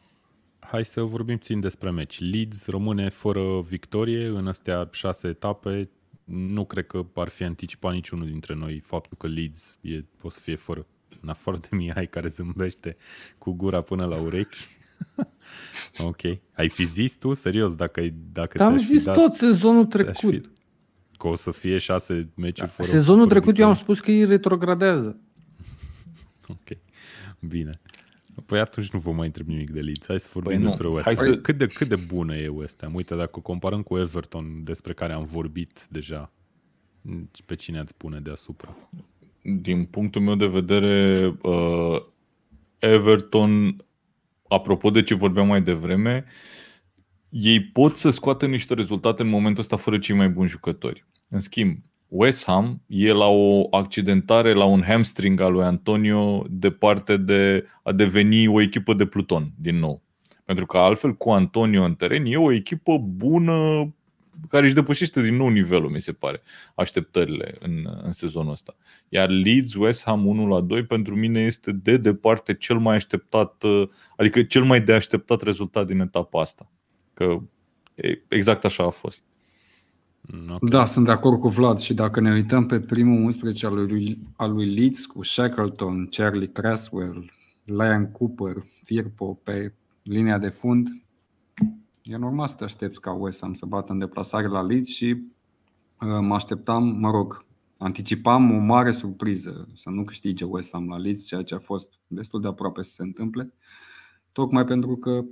Hai să vorbim țin despre meci. Leeds rămâne fără victorie în astea șase etape. Nu cred că ar fi anticipat niciunul dintre noi faptul că Leeds e, o să fie fără. În afară de Mihai care zâmbește cu gura până la urechi. <laughs> ok. Ai fi zis tu, serios, dacă, ai- dacă Am ți-aș fi zis dat... tot sezonul ți-aș trecut. Fi, că o să fie șase meciuri fără Sezonul fără trecut eu am victorie? spus că ei retrogradează. Ok. Bine. Păi atunci nu vă mai întreb nimic de Leeds. Hai să vorbim Păi nu. despre West Hai Ham. să- Cât, de, cât de bună e West Ham? Uite, dacă comparăm cu Everton, despre care am vorbit deja, pe cine ați pune deasupra? Din punctul meu de vedere, uh, Everton, apropo de ce vorbeam mai devreme, ei pot să scoată niște rezultate în momentul ăsta fără cei mai buni jucători. În schimb, West Ham e la o accidentare, la un hamstring al lui Antonio, departe de a deveni o echipă de Pluton, din nou. Pentru că altfel, cu Antonio în teren, e o echipă bună care își depășește din nou nivelul, mi se pare, așteptările în, în sezonul ăsta. Iar Leeds West Ham 1 la 2 pentru mine este de departe cel mai așteptat, uh, adică cel mai de așteptat rezultat din etapa asta. Că e- exact așa a fost. Mm, ok. Da, sunt de acord cu Vlad și dacă ne uităm pe primul 11 al lui, al lui Leeds cu Shackleton, Charlie Cresswell, Liam Cooper, Firpo pe linia de fund, e normal să te aștepți ca West Ham să bată în deplasare la Leeds și uh, mă așteptam, mă rog, anticipam o mare surpriză să nu câștige West Ham la Leeds, ceea ce a fost destul de aproape să se întâmple, tocmai pentru că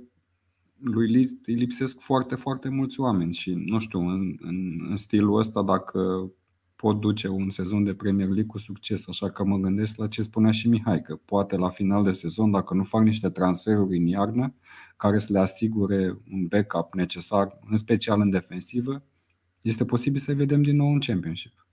lui Leeds îi lipsesc foarte, foarte mulți oameni și, nu știu, în, în, în stilul ăsta, dacă pot duce un sezon de Premier League cu succes. Așa că mă gândesc la ce spunea și Mihai, că poate la final de sezon, dacă nu fac niște transferuri în iarnă, care să le asigure un backup necesar, în special în defensivă, este posibil să vedem din nou în Championship.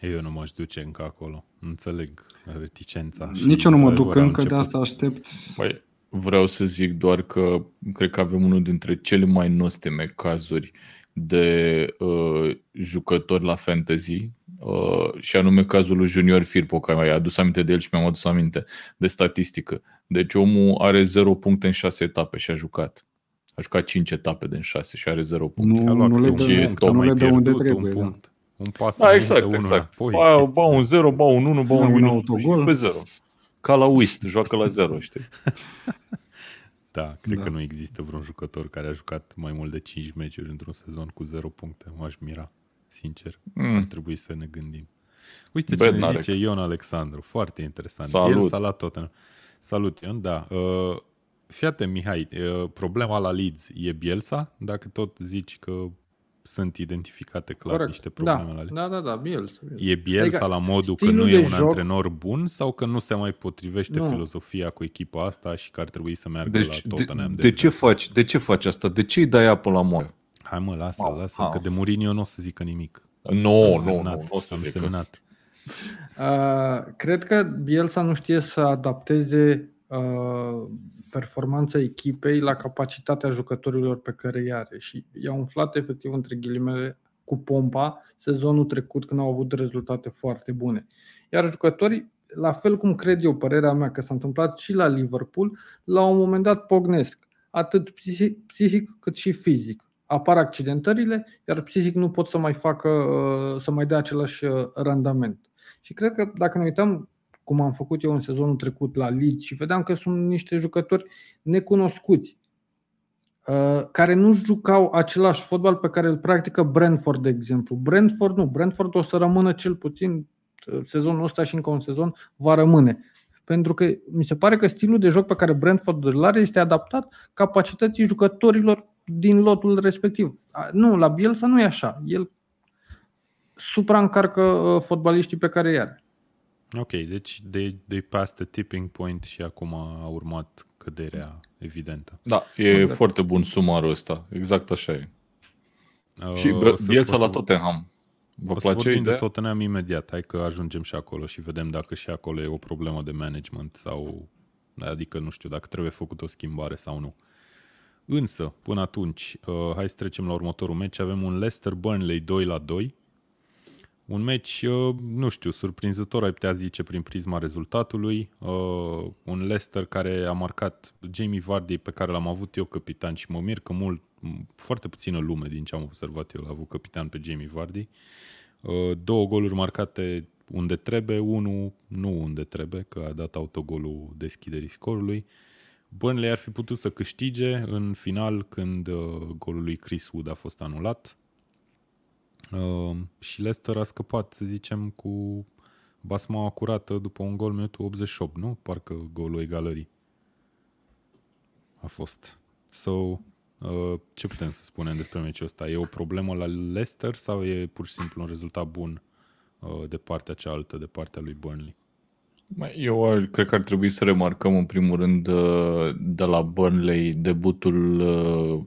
Eu nu m-aș duce încă acolo. Înțeleg reticența. și, Nici eu nu mă într-adevăr, duc am încă, de început- asta aștept. Păi, vreau să zic doar că cred că avem unul dintre cele mai nostime cazuri de uh, jucători la fantasy uh, și anume cazul lui Junior Firpo, care mi-a adus aminte de el și mi-am adus aminte de statistică. Deci omul are 0 puncte în 6 etape și a jucat. A jucat 5 etape din 6 și are 0 puncte. Nu, A luat nu câte le un dă, ce punct, top, a nu mai le dă unde pierdut trebuie. un da. punct. Un pas Da, înainte, exact, unul exact. înapoi, Ba, chestii ba un 0, ba un 1, ba Da, un un minus autogol. și pe 0. Ca la Wist, joacă la 0, știi? <laughs> Da, cred Da. că nu există vreun jucător care a jucat mai mult de 5 meciuri într-un sezon cu 0 puncte. M-aș mira, sincer. Ar Mm. trebui să ne gândim. Uite ce Bednarek. ne zice Ion Alexandru. Foarte interesant. Salut. El s-a luat tot. Salut, Ion. Da. Uh, fii atent, Mihai. Uh, problema la Leeds e Bielsa? Dacă tot zici că sunt identificate clar Corect. niște probleme da, la Leeds. da, da, da, Bielsa. Bielsa. E Bielsa Adică la modul că stilul nu e de un joc- antrenor bun sau că nu se mai potrivește Nu. filozofia cu echipa asta și că ar trebui să meargă Deci, la de, Tottenham? de, ce faci, de ce faci asta? De ce îi dai apă la moară? Hai mă, lasă, Wow, lasă, wow. că de Mourinho nu o să zică nimic. Nu, Am nu, semnat, nu, nu o să am zică. semnat. <laughs> Uh, cred că Bielsa nu știe să adapteze uh, performanța echipei la capacitatea jucătorilor pe care îi are și i-a umflat efectiv între ghilimele cu pompa sezonul trecut când au avut rezultate foarte bune. Iar jucătorii, la fel cum cred eu, părerea mea că s-a întâmplat și la Liverpool, la un moment dat pognesc. atât psihic, psihic cât și fizic. Apar accidentările, iar psihic nu pot să mai facă, uh, să mai dea același uh, randament. Și cred că dacă ne uităm cum am făcut eu în sezonul trecut la Leeds și vedeam că sunt niște jucători necunoscuți, uh, care nu jucau același fotbal pe care îl practică Brentford, de exemplu. Brentford nu, Brentford o să rămână cel puțin sezonul ăsta și încă un sezon va rămâne. Pentru că mi se pare că stilul de joc pe care Brentford îl are este adaptat capacității jucătorilor din lotul respectiv. Nu, la Bielsa nu e așa. El supraîncarcă uh, fotbaliștii pe care îi are. Ok, deci they, they passed the tipping point și acum a urmat căderea evidentă. Da, e exact. foarte bun sumarul ăsta. Exact așa e. Uh, și Bielsa la Tottenham. Vă o place să vorbim ideea? de Tottenham imediat. Hai că ajungem și acolo și vedem dacă și acolo e o problemă de management sau... Adică nu știu dacă trebuie făcut o schimbare sau nu. Însă, până atunci, uh, hai să trecem la următorul meci. Avem un Leicester Burnley 2 la 2. Un meci, uh, nu știu, surprinzător ai putea zice prin prisma rezultatului. Uh, un Leicester care a marcat Jamie Vardy pe care l-am avut eu capitan și mă mir că mult, foarte puțină lume din ce am observat eu l-a avut capitan pe Jamie Vardy. Uh, două goluri marcate unde trebuie, unul nu unde trebuie, că a dat autogolul deschiderii scorului. Burnley ar fi putut să câștige în final când uh, golul lui Chris Wood a fost anulat. Uh, și Leicester a scăpat, să zicem, cu basma curată după un gol minutul 88, nu? Parcă golul egalării a fost. So, uh, ce putem să spunem despre meciul ăsta? E o problemă la Leicester sau e pur și simplu un rezultat bun uh, de partea cealaltă, de partea lui Burnley? Eu ar, cred că ar trebui să remarcăm în primul rând uh, de la Burnley debutul, uh,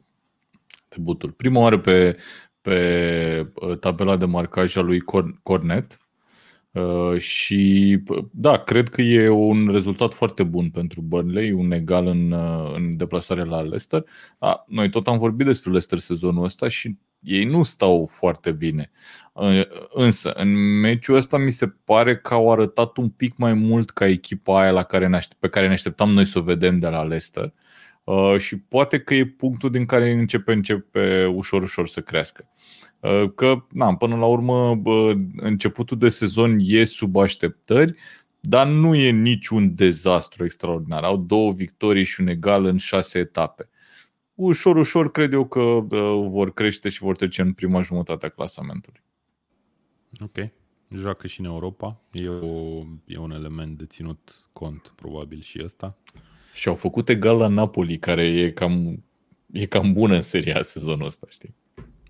debutul. prima oară pe, pe uh, tabela de marcaj a lui Cornet și da, cred că e un rezultat foarte bun pentru Burnley, un egal în, în deplasare la Leicester. Da, noi tot am vorbit despre Leicester sezonul ăsta și ei nu stau foarte bine. Însă, în meciul ăsta mi se pare că au arătat un pic mai mult ca echipa aia la care ne aștept, pe care ne așteptam noi să o vedem de la Leicester. Uh, și poate că e punctul din care începe, începe ușor, ușor să crească. Uh, că, na, până la urmă, uh, începutul de sezon e sub așteptări, dar nu e niciun dezastru extraordinar. Au două victorii și un egal în șase etape ușor, ușor cred eu că uh, vor crește și vor trece în prima jumătate a clasamentului. Ok. Joacă și în Europa. E, o, e un element de ținut cont, probabil, și ăsta. Și au făcut egal la Napoli, care e cam, e cam bună în seria sezonul ăsta, știi?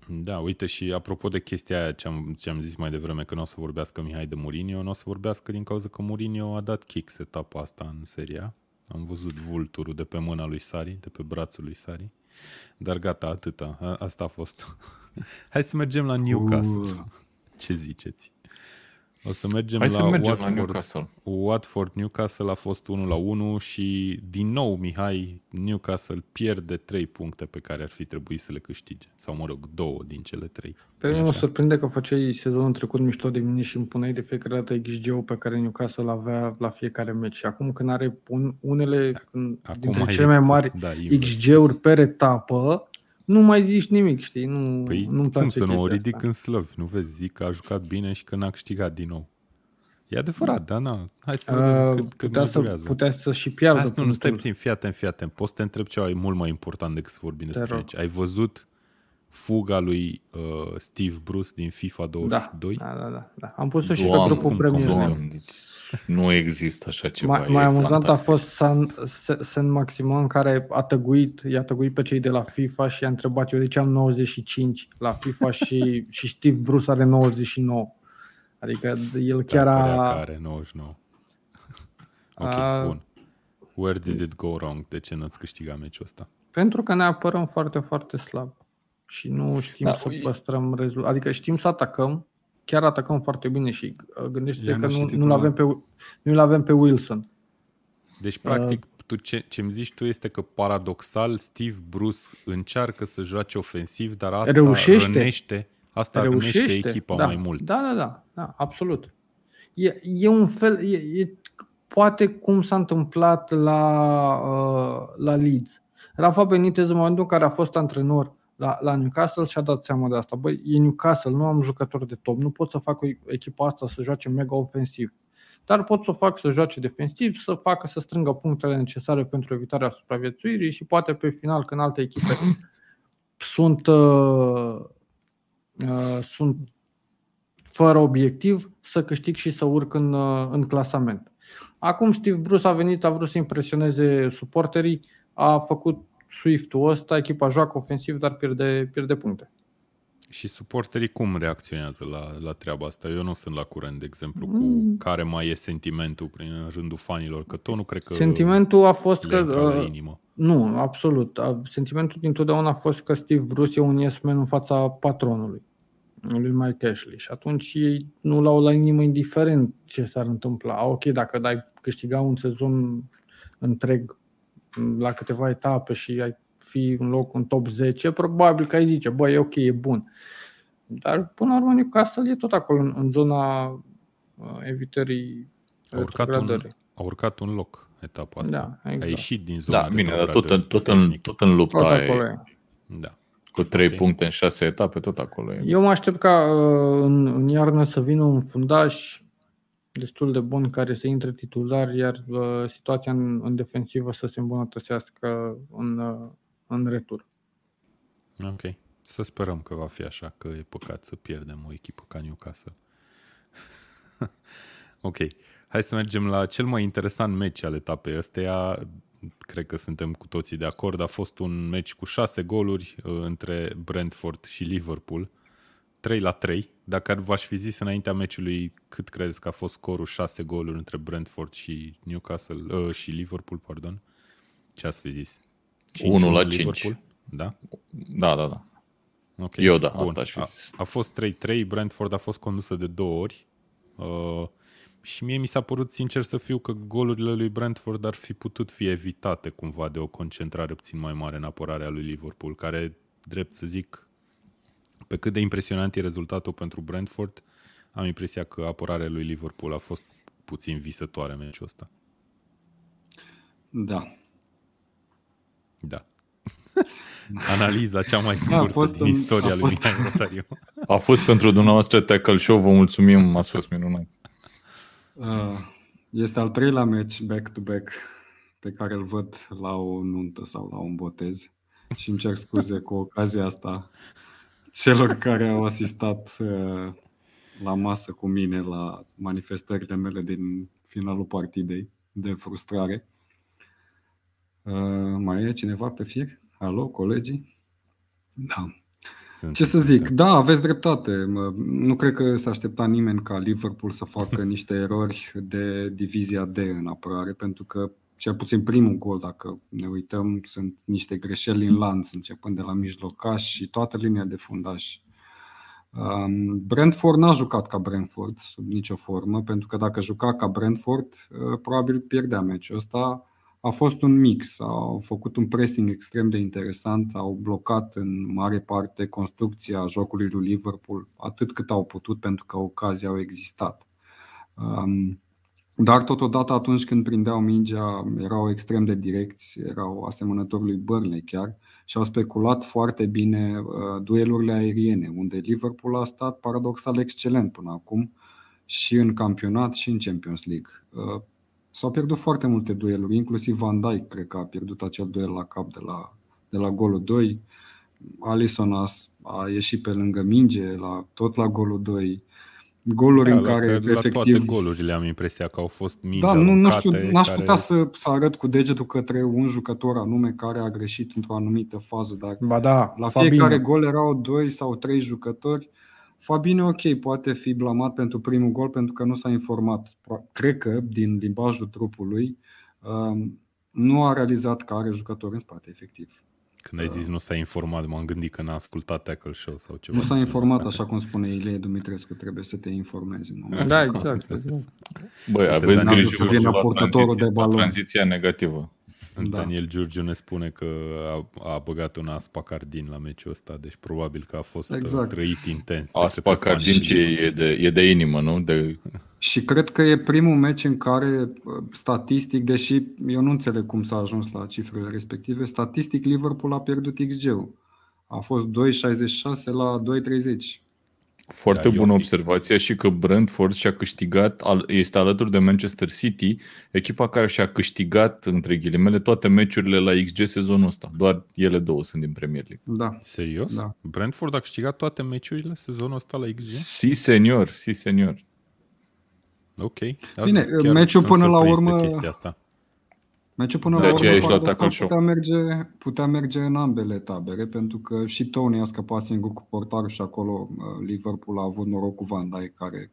Da, uite și apropo de chestia aia ce am, ce am zis mai devreme, că nu o să vorbească Mihai de Mourinho, nu o să vorbească din cauza că Mourinho a dat kicks etapa asta în seria. Am văzut vulturul de pe mâna lui Sari, de pe brațul lui Sari. Dar gata, atâta. A, asta a fost. <laughs> Hai să mergem la Newcastle. Uh. Ce ziceți? O să mergem Hai la să mergem Watford. la Newcastle. Watford Newcastle a fost 1 la 1 și din nou Mihai Newcastle pierde 3 puncte pe care ar fi trebuit să le câștige. Sau mă rog, două din cele trei. Pe mine mă surprinde că făceai sezonul trecut mișto de mine și îmi puneai de fiecare dată XG-ul pe care Newcastle avea la fiecare meci. Și acum când are unele da, dintre cele mai mari da, XG-uri per etapă, nu mai zici nimic, știi? Nu, păi nu cum să nu o ridic asta. în slăvi? Nu vezi, zic că a jucat bine și că n-a câștigat din nou. E adevărat, da, na. Hai să vedem uh, cât, cât putea, să, durează. putea să și piardă. Asta nu, nu stai puțin, fii atent, fii atent. Poți să te întreb ceva, e mult mai important decât să vorbim despre aici. Ai văzut fuga lui uh, Steve Bruce din FIFA 22? Da, da, da. da. Am pus-o și pe grupul Premier. Nu există așa ceva. Mai, mai amuzant a fost San, San Maximan care a tăguit, i-a tăguit pe cei de la FIFA și i-a întrebat eu de ce am 95 la FIFA <laughs> și, și Steve Bruce are 99. Adică el chiar da, a... are 99. <laughs> ok, a... bun. Where did it go wrong? De ce n-ați câștigat meciul ăsta? Pentru că ne apărăm foarte, foarte slab. Și nu știm da, să păstrăm rezultat. Adică știm să atacăm, chiar atacăm foarte bine și uh, gândește-te că nu, nu-l avem, pe, nu avem pe Wilson. Deci, practic, uh, tu ce, ce-mi zici tu este că paradoxal Steve Bruce încearcă să joace ofensiv, dar asta reușește. rănește, asta reușește, rănește echipa da, mai mult. Da, da, da, da absolut. E, e un fel, e, e, poate cum s-a întâmplat la, uh, la Leeds. Rafa Benitez în momentul în care a fost antrenor la, la Newcastle și-a dat seama de asta. Băi, e Newcastle, nu am jucători de top, nu pot să fac o echipa asta să joace mega ofensiv. Dar pot să o fac să joace defensiv, să facă să strângă punctele necesare pentru evitarea supraviețuirii și poate pe final, când alte echipe <coughs> sunt, uh, uh, sunt fără obiectiv, să câștig și să urc în, uh, în clasament. Acum Steve Bruce a venit, a vrut să impresioneze suporterii, a făcut Swift-ul ăsta, echipa joacă ofensiv, dar pierde, pierde puncte. Și suporterii cum reacționează la, la treaba asta? Eu nu sunt la curent, de exemplu, cu mm. care mai e sentimentul prin rândul fanilor, că tot nu cred că Sentimentul a fost că... Uh, inimă. Nu, absolut. Sentimentul dintotdeauna a fost că Steve Bruce e un yes man în fața patronului, lui Mike Ashley. Și atunci ei nu l-au la inimă indiferent ce s-ar întâmpla. Ok, dacă dai câștiga un sezon întreg la câteva etape și ai fi în loc în top 10, probabil că ai zice, băi, e ok, e bun. Dar până la urmă Newcastle e tot acolo în, în zona uh, evitării a urcat, un, a urcat un loc etapa asta. Da, exact. A ieșit din zona Da, bine, dar tot în, tot, în, tot în lupta tot acolo e. Da. Cu 3 okay. puncte în 6 etape, tot acolo e. Eu mă aștept ca uh, în, în iarnă să vină un fundaș destul de bun care să intre titular, iar uh, situația în, în defensivă să se îmbunătățească în, uh, în retur. Ok. Să sperăm că va fi așa, că e păcat să pierdem o echipă ca Newcastle. <laughs> ok. Hai să mergem la cel mai interesant meci al etapei ăsteia. Cred că suntem cu toții de acord. A fost un meci cu șase goluri uh, între Brentford și Liverpool. 3 la 3. Dacă v-aș fi zis înaintea meciului cât credeți că a fost scorul 6 goluri între Brentford și Newcastle uh, și Liverpool, pardon, ce ați fi zis? 1 la 5. Da? Da, da, da. Okay. Eu da, Bun. asta aș fi zis. A, a fost 3-3, Brentford a fost condusă de două ori. Uh, și mie mi s-a părut sincer să fiu că golurile lui Brentford ar fi putut fi evitate cumva de o concentrare puțin mai mare în apărarea lui Liverpool, care, drept să zic, pe cât de impresionant e rezultatul pentru Brentford, am impresia că apărarea lui Liverpool a fost puțin visătoare în meciul ăsta. Da. Da. <laughs> Analiza cea mai scurtă a fost din istoria lui fost... Mihai Rotariu. A fost pentru dumneavoastră Tackle Show, vă mulțumim, ați fost minunați. Uh, este al treilea match back-to-back pe care îl văd la o nuntă sau la un botez și îmi cer scuze cu ocazia asta celor care au asistat uh, la masă cu mine la manifestările mele din finalul partidei de frustrare. Uh, mai e cineva pe fir? Alo, colegii? Da. Sunt Ce să zic, da, aveți dreptate. Nu cred că s-a aștepta nimeni ca Liverpool să facă <laughs> niște erori de divizia D în apărare, pentru că cel puțin primul gol, dacă ne uităm, sunt niște greșeli în lanț, începând de la mijlocaș și toată linia de fundaș. Um, Brentford n-a jucat ca Brentford sub nicio formă, pentru că dacă juca ca Brentford, uh, probabil pierdea meciul ăsta a fost un mix. Au făcut un pressing extrem de interesant, au blocat în mare parte construcția jocului lui Liverpool atât cât au putut pentru că ocazii au existat. Um, dar totodată atunci când prindeau mingea erau extrem de direcți, erau asemănători lui Burnley chiar și au speculat foarte bine uh, duelurile aeriene, unde Liverpool a stat paradoxal excelent până acum și în campionat și în Champions League. Uh, S-au pierdut foarte multe dueluri, inclusiv Van Dijk cred că a pierdut acel duel la cap de la, de la golul 2. Alisson a, a ieșit pe lângă minge, la, tot la golul 2. Goluri da, în care la efectiv... toate golurile am impresia că au fost mingi Da, nu, nu știu, n-aș care... putea să, să arăt cu degetul către un jucător anume care a greșit într-o anumită fază, dar ba da, la fiecare Fabinho. gol erau doi sau trei jucători Fabinho, ok, poate fi blamat pentru primul gol pentru că nu s-a informat. Cred că, din limbajul trupului, um, nu a realizat că are jucători în spate, efectiv. Când ai zis nu s-a informat, m-am gândit că n-a ascultat Tackle Show sau ceva. Nu s-a informat, așa cum spune Ilie Dumitrescu, trebuie să te informezi. În momentul da, exact. exact. Băi, aveți grijă să vină purtătorul de balon. Tranziția negativă. Da. Daniel Giurgiu ne spune că a, a băgat un Aspacardin la meciul ăsta, deci probabil că a fost uh, exact. trăit intens. Aspacardin ce e de, e de inimă, nu? De <laughs> Și cred că e primul meci în care, uh, statistic, deși eu nu înțeleg cum s-a ajuns la cifrele respective, statistic Liverpool a pierdut XG-ul. A fost 2,66 la 2,30. Foarte Da, e bună un pic. observație și că Brentford și-a câștigat, al- este alături de Manchester City, echipa care și-a câștigat, între ghilimele, toate meciurile la XG sezonul ăsta. Doar ele două sunt din Premier League. Da. Serios? Da. Brentford a câștigat toate meciurile sezonul ăsta la XG? Si, senior, si, senior. Ok. Bine, Asta chiar meciul sunt până la surprins de urmă- chestia asta. Meciul până De la aceea urmă ești la paradoxal, tackle show. putea merge, putea merge în ambele tabere, pentru că și Tony a scăpat singur cu portarul și acolo uh, Liverpool a avut noroc cu Van Dijk care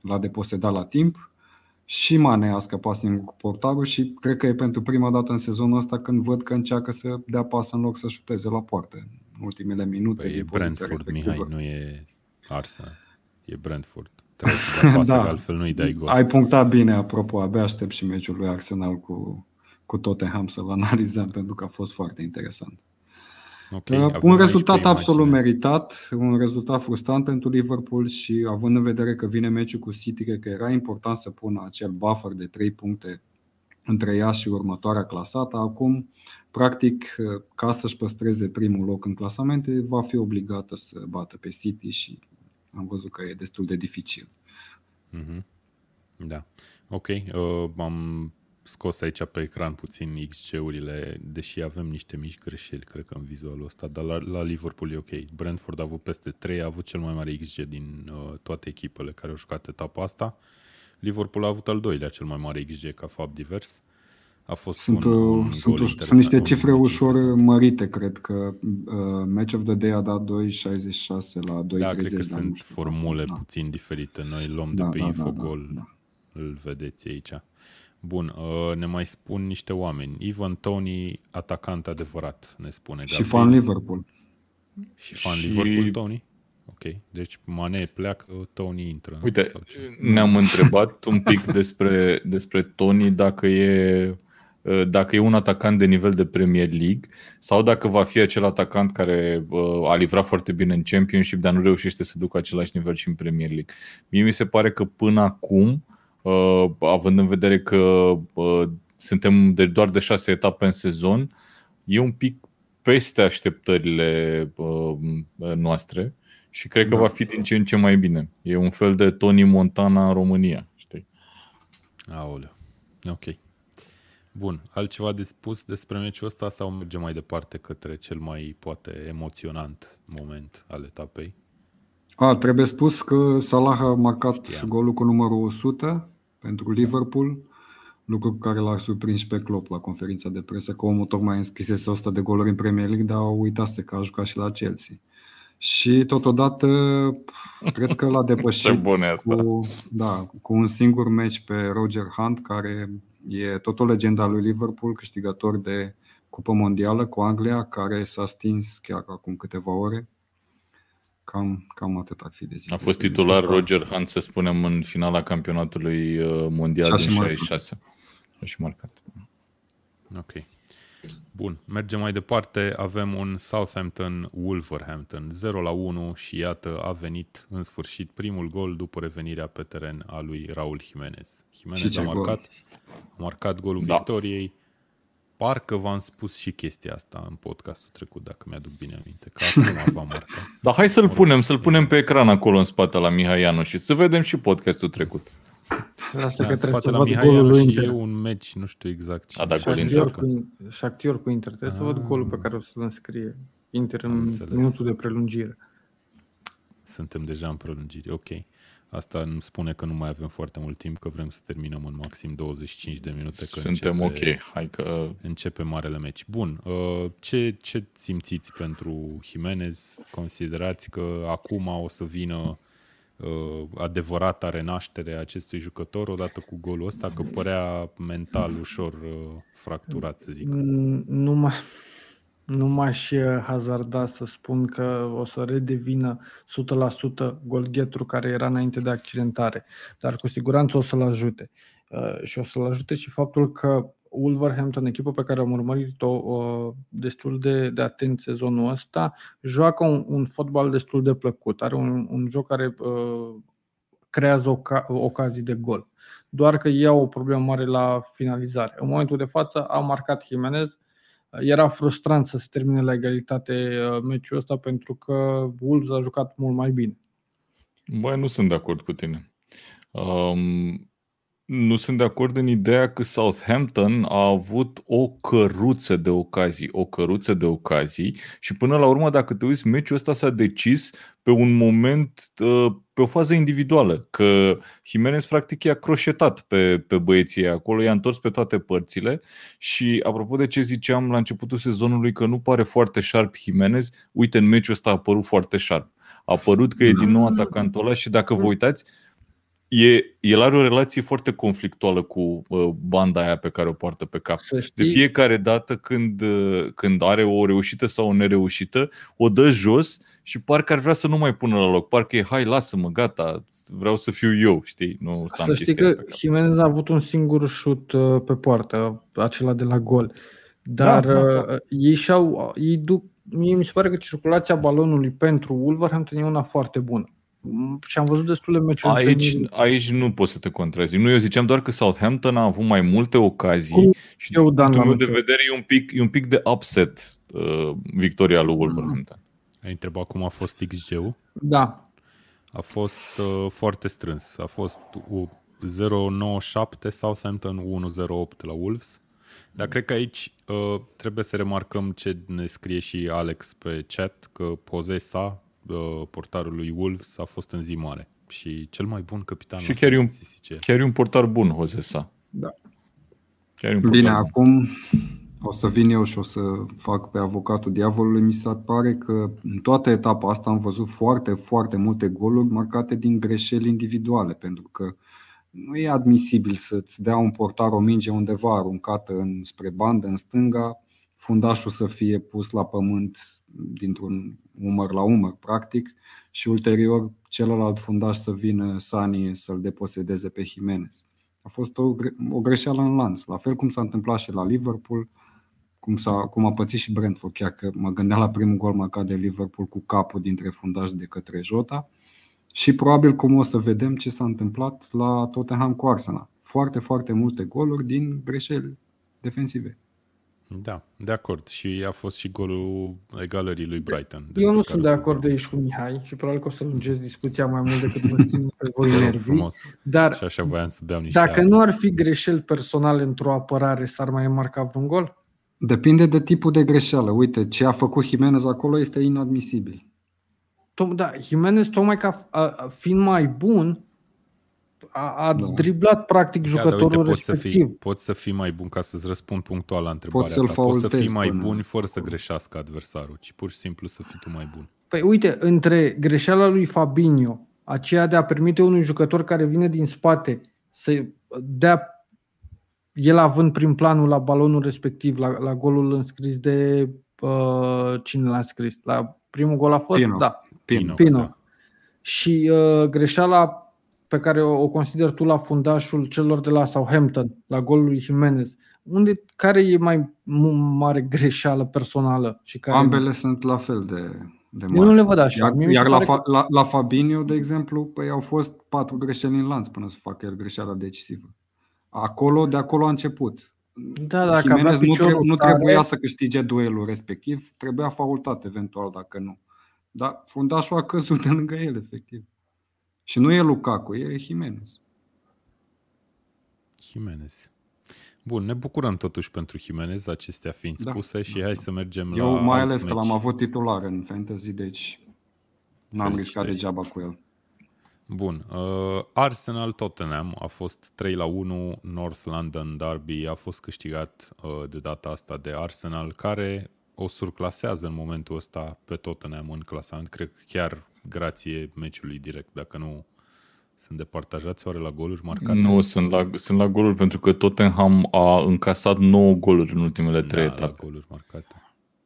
l-a deposedat la timp. Și Mane a scăpat singur cu portarul și cred că e pentru prima dată în sezonul ăsta când văd că încearcă să dea pas în loc să șuteze la poartă în ultimele minute Păi e din poziția Brentford, respectivă. Mihai, nu e Arsenal. E Brentford. <laughs> Trebuie să dea pasă, Da. că altfel nu-i dai gol. Ai punctat bine, apropo, abia aștept și meciul lui Arsenal cu, cu Tottenham să-l <laughs> analizăm pentru că a fost foarte interesant. Ok, Uh, avem un aici rezultat pe absolut imagine- meritat, un rezultat frustrant pentru Liverpool și având în vedere că vine meciul cu City, cred că era important să pună acel buffer de 3 puncte între ea și următoarea clasată. Acum, practic, uh, ca să-și păstreze primul loc în clasamente, va fi obligată să bată pe City și am văzut că e destul de dificil. Mhm. Da. Ok, uh, am scos aici pe ecran puțin XG-urile, deși avem niște mici greșeli, cred că în vizualul ăsta, dar la, la Liverpool e ok. Brentford a avut peste 3, a avut cel mai mare XG din uh, toate echipele care au jucat etapa asta. Liverpool a avut al doilea cel mai mare XG ca fapt divers. A fost Sunt, un, uh, un sunt, gol uș- interesant, sunt niște un cifre meci ușor interesant. mărite, cred că uh, Match of the Day a dat 2,66 la 2,30. Da, cred că dar nu sunt știu. formule Da. puțin diferite. Noi îl luăm Da, de pe da, da, Infogol, da, da. îl vedeți aici. Bun, uh, ne mai spun niște oameni. Ivan Tony, atacant adevărat, ne spune Și Gabriel. fan Liverpool. Și fan Și- Liverpool, Tony? Ok, deci Mane pleacă, Tony intră. Uite, sau ce? ne-am întrebat <laughs> un pic despre, despre Tony dacă e, dacă e un atacant de nivel de Premier League sau dacă va fi acel atacant care uh, a livrat foarte bine în Championship, dar nu reușește să ducă același nivel și în Premier League. Mie mi se pare că până acum, uh, având în vedere că uh, suntem de doar de șase etape în sezon, e un pic peste așteptările uh, noastre și cred că Da. va fi din ce în ce mai bine. E un fel de Tony Montana în România, știi? Aoleu. Ok. Bun, altceva de spus despre meciul ăsta sau mergem mai departe către cel mai poate emoționant moment al etapei? A, trebuie spus că Salah a marcat Știam. golul cu numărul 100 pentru Liverpool, lucru care l-a surprins și pe Klopp la conferința de presă, că omul tocmai înscrisese 100 de goluri în Premier League, dar uitase că a jucat și la Chelsea. Și totodată, cred că l-a <laughs> Ce depășit bun e asta. cu, da, cu un singur meci pe Roger Hunt, care e tot o legendă a lui Liverpool, câștigător de Cupă Mondială cu Anglia, care s-a stins chiar acum câteva ore. Cam, cam atât ar fi de zis. A fost despre titular meciul ăsta. Roger Hunt, să spunem, în finala campionatului uh, mondial Și-a din și marcat. 66. A și marcat. Ok. Bun, mergem mai departe. Avem un Southampton Wolverhampton 0 la 1 și iată a venit în sfârșit primul gol după revenirea pe teren a lui Raul Jimenez. Și Jimenez ce a gol. marcat, a marcat golul Da. victoriei. Parcă v-am spus și chestia asta în podcastul trecut, dacă mi-aduc bine aminte, că acum va <laughs> marca. Dar hai să-l punem, să-l punem pe ecran acolo în spate la Mihai Ianu și să vedem și podcastul trecut. Lasă Da, că în trebuie spate să la văd Mihai golul Ianu lui și Inter. e un meci, nu știu exact A, da, cine gol joacă. Inter. Shakhtar cu, Shakhtar cu Inter. Trebuie să văd Ah. golul pe care o să-l înscrie. Inter Am în înțeles. minutul de prelungire. Suntem deja în prelungiri, ok. Asta îmi spune că nu mai avem foarte mult timp, că vrem să terminăm în maxim 25 de minute. Că Suntem începe, ok. Hai că Începe marele meci. Bun, uh, ce, ce simțiți pentru Jimenez? Considerați că acum o să vină uh, adevărata renaștere a acestui jucător odată cu golul ăsta, că părea mental ușor uh, fracturat, să zic. Mm, Nu, mai, nu m-aș uh, hazarda să spun că o să redevină 100% golghetru care era înainte de accidentare, dar cu siguranță o să-l ajute. Uh, Și o să-l ajute și faptul că Wolverhampton, echipă pe care am urmărit-o uh, destul de, de atent sezonul ăsta, joacă un, un fotbal destul de plăcut. Are un, un joc care uh, creează oca- ocazii de gol. Doar că ei au o problemă mare la finalizare. În momentul de față a marcat Jimenez. Era frustrant să se termine la egalitate uh, meciul ăsta pentru că Wolves a jucat mult mai bine. Băi, nu sunt de acord cu tine. Um, nu sunt de acord în ideea că Southampton a avut o căruță de ocazii, o căruță de ocazii și până la urmă, dacă te uiți, meciul ăsta s-a decis pe un moment, uh, pe o fază individuală, că Jimenez practic i-a croșetat pe, pe băieții acolo, i-a întors pe toate părțile și apropo de ce ziceam la începutul sezonului că nu pare foarte sharp Jimenez, uite, în meciul ăsta a apărut foarte sharp. A apărut că e din nou atacantul ăla și dacă vă uitați, e, el are o relație foarte conflictuală cu uh, banda aia pe care o poartă pe cap. Să De știi, fiecare dată când, uh, când are o reușită sau o nereușită, o dă jos și parcă ar vrea să nu mai pună la loc. Parcă e, hai, lasă-mă, gata, vreau să fiu eu, știi? Nu să am să știi chestia că asta pe cap. Jimenez a avut un singur șut uh, pe poartă, acela de la gol. Dar Da, da, da. uh, ei și-au, ei duc, mie mi se pare că circulația balonului pentru Wolverhampton e una foarte bună. Mm, Și am văzut destule meciuri Aici, între- aici nu pot să te contrazic. Nu, eu ziceam doar că Southampton a avut mai multe ocazii Cum și eu, din Dan, punctul la meu de meciul vedere e un pic, e un pic de upset uh, victoria lui Wolverhampton. Ai întrebat cum a fost XG-ul? Da, A fost uh, foarte strâns. A fost u- 0,97 Southampton, 1,08 la Wolves. Dar cred că aici uh, trebuie să remarcăm ce ne scrie și Alex pe chat, că pozesa uh, portarului Wolves a fost în zi mare. Și cel mai bun capitan Și la chiar e un- CCC. Chiar e un portar bun, Josesa. Da. Chiar e un portar Bine, bun. acum o să vin eu și o să fac pe avocatul diavolului. Mi se pare că în toată etapa asta am văzut foarte, foarte multe goluri marcate din greșeli individuale, pentru că nu e admisibil să-ți dea un portar o minge undeva aruncată în, spre bandă, în stânga, fundașul să fie pus la pământ dintr-un umăr la umăr, practic, și ulterior celălalt fundaș să vină Sanie să-l deposedeze pe Jimenez. A fost o, gre- o greșeală în lanț, la fel cum s-a întâmplat și la Liverpool, cum, s-a, cum a pățit și Brentford, chiar că mă gândeam la primul gol marcat de Liverpool cu capul dintre fundași de către Jota și probabil cum o să vedem ce s-a întâmplat la Tottenham cu Arsenal. Foarte, foarte multe goluri din greșeli defensive. Da, de acord. Și a fost și golul egalării lui Brighton. eu despre nu care sunt o de să acord vorbim. aici cu Mihai și probabil că o să lungesc discuția mai mult decât vă țin pe <laughs> voi Te rog nervii. frumos. Dar Și așa voiam să beau niște dacă apă. nu ar fi greșeli personale într-o apărare, s-ar mai marca vreun gol? Depinde de tipul de greșeală. Uite, ce a făcut Jimenez acolo este inadmisibil. Tom, da, Jimenez, tocmai ca a, a, fiind mai bun, a, a Da. driblat practic Da, dar jucătorul uite, poți să, respectiv. fii, poți să fii mai bun ca să-ți răspund punctual la întrebarea să-l ta. Poți să fii faultezi mai până bun fără să acolo. greșească adversarul, ci pur și simplu să fii tu mai bun. Păi uite, între greșeala lui Fabinho, aceea de a permite unui jucător care vine din spate să dea el având prin planul la balonul respectiv, la, la golul înscris de uh, cine l-a scris? La primul gol a fost? Pino. Da, Pino. Pino. Da. Și uh, greșeala pe care o, o consider tu la fundașul celor de la Southampton, la golul lui Jimenez, unde, care e mai mu- mare greșeală personală? Și care Ambele sunt la fel de, de Eu nu mari. le văd așa. Iar, Mie mi se iar la, pare Fa- la, la Fabinho, de exemplu, păi au fost patru greșeli în lanț până să facă el greșeala decisivă. Acolo, de acolo a început. Da, dacă avea Jimenez nu, piciorul tre- nu tare- trebuia să câștige duelul respectiv, trebuia faultat eventual dacă nu. Dar fundașul a căzut de lângă el, efectiv. Și nu e Lukaku, e Jimenez. Jimenez. Bun, ne bucurăm totuși pentru Jimenez, acestea fiind Da, spuse și da, hai da. să mergem Eu la mai alt ales că meci. l-am avut titular în fantasy, deci n-am riscat Felicitări. degeaba cu el. Bun. Uh, Arsenal Tottenham a fost 3 la 1, North London Derby a fost câștigat uh, de data asta de Arsenal, care o surclasează în momentul ăsta pe Tottenham în clasament. Cred că chiar grație meciului direct, dacă nu sunt departajați oare la goluri marcate. Nu, sunt la, sunt la goluri pentru că Tottenham a încasat 9 goluri în ultimele 3 da, la etape. goluri marcate.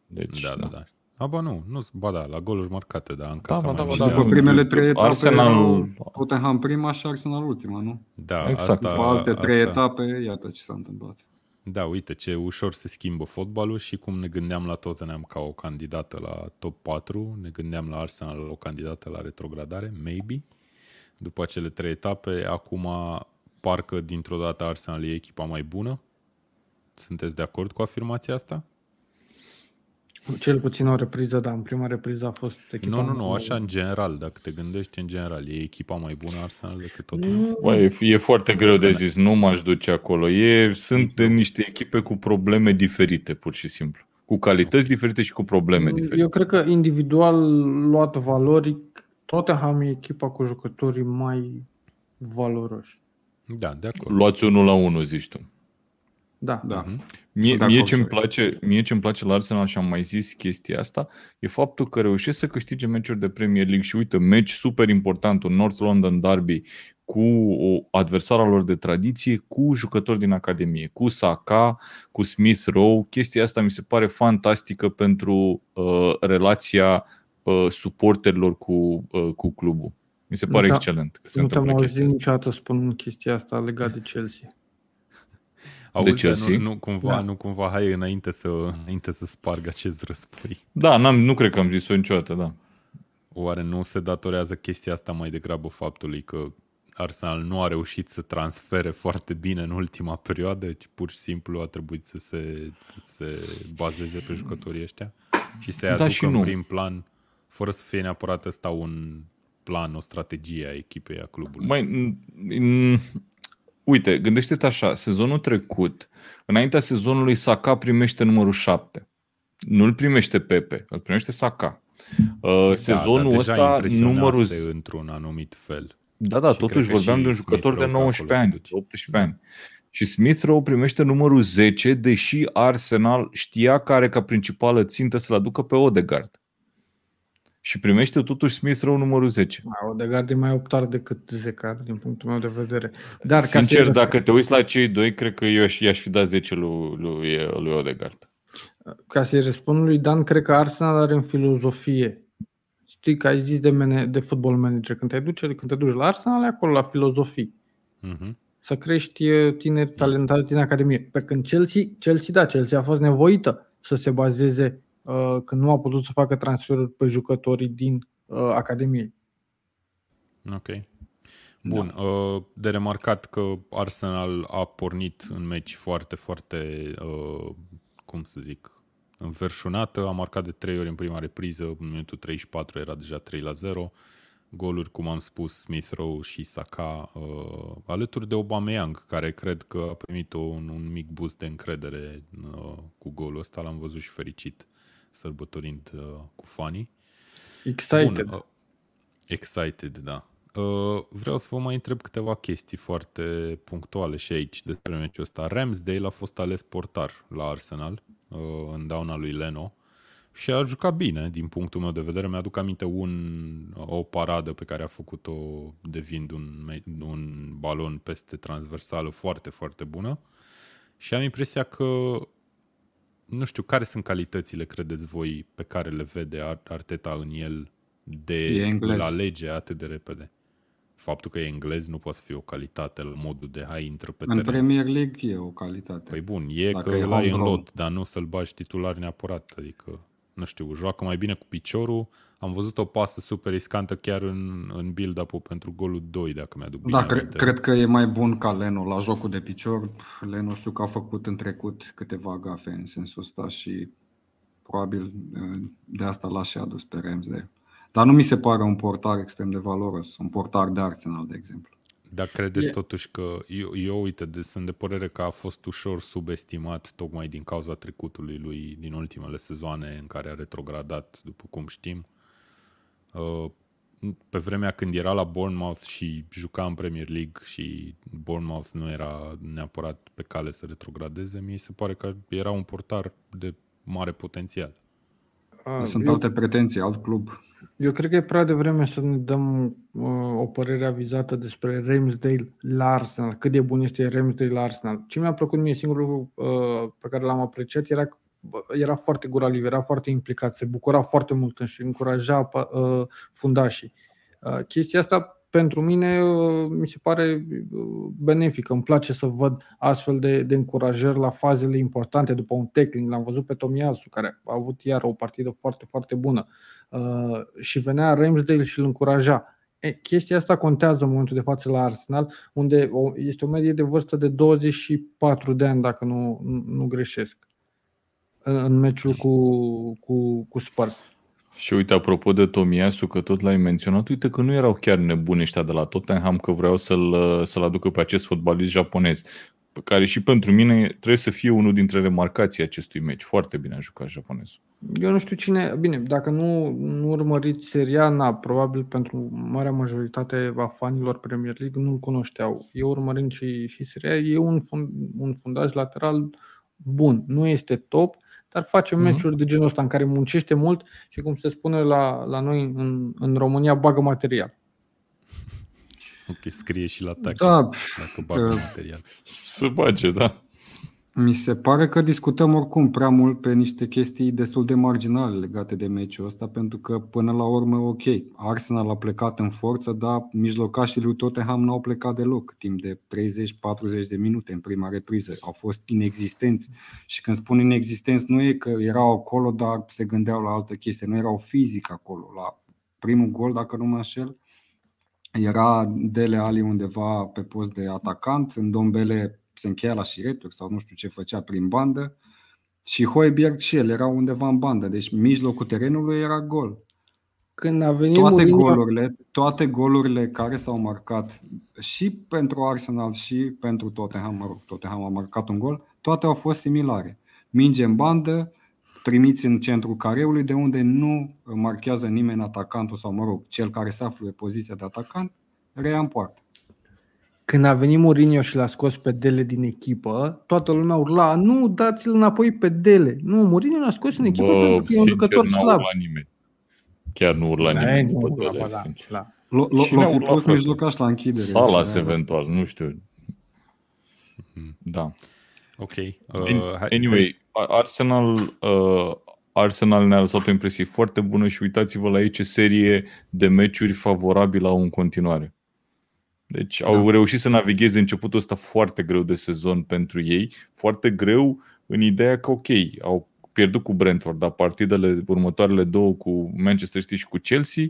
Deci, Da, da, da. A, ba nu, nu, ba da, la goluri marcate, da, încă Da, da, da, mai da, mult da, de da. După asta. primele trei etape, Arsenal- Arsenal... Tottenham prima și Arsenal ultima, nu? Da, Exact. asta, După alte trei asta, etape, iată ce s-a întâmplat. Da, uite ce ușor se schimbă fotbalul și cum ne gândeam la Tottenham ca o candidată la top 4, ne gândeam la Arsenal o candidată la retrogradare, maybe. după acele trei etape. Acum, parcă dintr-o dată Arsenal e echipa mai bună. Sunteți de acord cu afirmația asta? Cel puțin o repriză, da. În prima repriză a fost echipa Nu, nu, mai nu, bună. așa în general, dacă te gândești în general, e echipa mai bună Arsenal decât tot. Bă, e, e foarte greu de zis, nu m-aș duce acolo. E, sunt niște echipe cu probleme diferite, pur și simplu. Cu calități diferite și cu probleme diferite. Eu cred că individual luat valoric, Tottenham e echipa cu jucătorii mai valoroși. Da, de acord. Luați unul la unul, zici tu. Da. Da. Mhm. Mie, Sunt de mie acord ce-mi și eu. place, mie ce-mi place la Arsenal și am mai zis chestia asta, e faptul că reușesc să câștige meciuri de Premier League și uite, meci super important, un North London Derby cu o adversara lor de tradiție, cu jucători din Academie, cu Saka, cu Smith Rowe. Chestia asta mi se pare fantastică pentru uh, relația uh, suporterilor cu, uh, cu clubul. Mi se Nu pare te-am- excelent că se Nu te-am întâmplă auzit chestia asta. niciodată spunând chestia asta legat de Chelsea. Auzi, De Chelsea? Nu, nu, cumva, Da. nu cumva, hai înainte să, înainte să sparg acest răspui. Da, n-am, nu cred că am zis-o niciodată, da. Oare nu se datorează chestia asta mai degrabă faptului că Arsenal nu a reușit să transfere foarte bine în ultima perioadă, ci pur și simplu a trebuit să se, să se bazeze pe jucătorii ăștia și să-i Da aducă și în nu. prim plan, fără să fie neapărat ăsta un plan, o strategie a echipei, a clubului. Mai, m- m- uite, gândește-te așa, sezonul trecut, înaintea sezonului Saka primește numărul 7. Nu îl primește Pepe, îl primește Saka. Uh, sezonul da, dar ăsta, deja impresionase numărul... într-un anumit fel. Da, da, Și totuși cred că vorbeam și de un jucător Smith de Rowe pe 19 acolo ani, te duci. 18 ani. Și Smith Rowe primește numărul 10, deși Arsenal știa că are ca principală țintă să-l aducă pe Odegaard. Și primește totuși Smith Rowe numărul 10. Mai Odegaard e mai optar decât Zecar, din punctul meu de vedere. Dar ca Sincer, să dacă te uiți la cei doi, cred că eu aș- i-aș fi dat 10 lui, lui, lui Odegaard. ca să-i răspund lui Dan, cred că Arsenal are în filozofie. Știi că ai zis de, mane- de football manager. Când te, duci, când te duci la Arsenal, e acolo la filozofii. Mhm. Să crești eh, tineri talentați din Academie. Pe când Chelsea, Chelsea, da, Chelsea a fost nevoită să se bazeze uh, când nu a putut să facă transferuri pe jucătorii din uh, Academie. Ok. Bun, uh, de remarcat că Arsenal a pornit în meci foarte, foarte, uh, cum să zic, înverșunată, a marcat de trei ori în prima repriză, în minutul 34 era deja 3 la 0, goluri, cum am spus, Smith Rowe și Saka, uh, alături de Aubameyang, care cred că a primit un, un mic boost de încredere uh, cu golul ăsta, l-am văzut și fericit, sărbătorind uh, cu fanii. Excited. Bun, uh, excited, da. Uh, vreau să vă mai întreb câteva chestii foarte punctuale și aici despre meciul ăsta. Ramsdale a fost ales portar la Arsenal uh, în dauna lui Leno și a jucat bine din punctul meu de vedere. Mi-aduc aminte un, o paradă pe care a făcut-o devind un, me- un balon peste transversală foarte, foarte bună și am impresia că nu știu, care sunt calitățile, credeți voi, pe care le vede Ar- Arteta în el de E englez. la lege atât de repede? Faptul că e englez nu poate să fie o calitate la modul de hai, intră pe În teren. Premier League e o calitate. Păi bun, e Dacă că e îl ai în homegrown. lot, dar nu să-l bagi titular neapărat. Adică, nu știu, joacă mai bine cu piciorul. Am văzut o pasă super riscantă chiar în, în build-up-ul pentru golul 2, dacă mi-aduc bine Da, cre- aminte. cred că e mai bun ca Leno la jocul de picior. Leno știu că a făcut în trecut câteva gafe în sensul ăsta și probabil eh, de asta l-a și adus pe Ramsdale. Dar nu mi se pare un portar extrem de valoros, un portar de Arsenal, de exemplu. Dar credeți E- totuși că, eu, eu uite, de, sunt de părere că a fost ușor subestimat tocmai din cauza trecutului lui din ultimele sezoane în care a retrogradat, după cum știm. Uh, Pe vremea când era la Bournemouth și juca în Premier League și Bournemouth nu era neapărat pe cale să retrogradeze, mi se pare că era un portar de mare potențial. Ah, Sunt eu- alte pretenții, alt club. Eu cred că e prea devreme să ne dăm uh, o părere avizată despre Ramsdale la Arsenal. Cât de bun este Ramsdale la Arsenal. Ce mi-a plăcut mie, singurul lucru uh, pe care l-am apreciat era că bă, era foarte guraliv, era foarte implicat, se bucura foarte mult și încuraja uh, fundașii. Uh, chestia asta pentru mine uh, mi se pare uh, benefică. Îmi place să văd astfel de, de încurajări la fazele importante după un tackling. L-am văzut pe Tomiasu, care a avut iar o partidă foarte, foarte bună. Uh, și venea Ramsdale și îl încuraja. E, chestia asta contează în momentul de față la Arsenal, unde o, este o medie de vârstă de 24 de ani, dacă nu, nu greșesc, în, în meciul cu, cu, cu Spurs. Și uite, apropo de Tomiasu, că tot l-ai menționat, uite că nu erau chiar nebuni ăștia de la Tottenham că vreau să-l, să-l aducă pe acest fotbalist japonez, pe care și pentru mine trebuie să fie unul dintre remarcații acestui meci. Foarte bine a jucat japonezul. Eu nu știu cine, bine, dacă nu, nu urmăriți seria, na, probabil pentru marea majoritate a fanilor Premier League nu-l cunoșteau. Eu urmărind și, și seria, e un, fund, un fundaj lateral bun. Nu este top, dar face mm-hmm. meciuri de genul ăsta în care muncește mult și, cum se spune la, la noi în, în România, bagă material. Ok, scrie și la tac. Da, dacă bagă uh, material. Să bage, da. Mi se pare că discutăm oricum prea mult pe niște chestii destul de marginale legate de meciul ăsta, pentru că până la urmă, ok, Arsenal a plecat în forță, dar mijlocașii lui Tottenham n-au plecat deloc timp de 30-40 de minute în prima repriză. Au fost inexistenți. Și când spun inexistenți, nu e că erau acolo, dar se gândeau la altă chestie. Nu erau fizic acolo. La primul gol, dacă nu mă înșel, era Dele Ali undeva pe post de atacant, în Dombele se încheia la șireturi sau nu știu ce făcea prin bandă și Hoiberg și el era undeva în bandă, deci mijlocul terenului era gol. Când a venit toate Mourinho, golurile, toate golurile care s-au marcat și pentru Arsenal și pentru Tottenham, mă rog, Tottenham a marcat un gol, toate au fost similare. Minge în bandă, trimiți în centrul careului de unde nu marchează nimeni atacantul sau, mă rog, cel care se află pe poziția de atacant, reia în poartă. Când a venit Mourinho și l-a scos pe Dele din echipă, toată lumea urla, nu, dați-l înapoi pe Dele. Nu, Mourinho l-a scos în echipă pentru că e un jucător n-a slab. urlat nimeni. Chiar nu urla Da, nimeni nu, după da, Dele, da, sincer. da. L- l- Cine l-o a fi urlat, pus frate? mijlocaș la închidere. Salas Așa, eventual, nu știu. Da. Ok. Uh, hai, Anyway, Arsenal, uh, Arsenal ne-a lăsat o impresie foarte bună și uitați-vă la ei ce serie de meciuri favorabilă au în continuare. Deci au Da. reușit să navigheze începutul ăsta foarte greu de sezon pentru ei, foarte greu în ideea că ok, au pierdut cu Brentford, dar partidele următoarele două cu Manchester City și cu Chelsea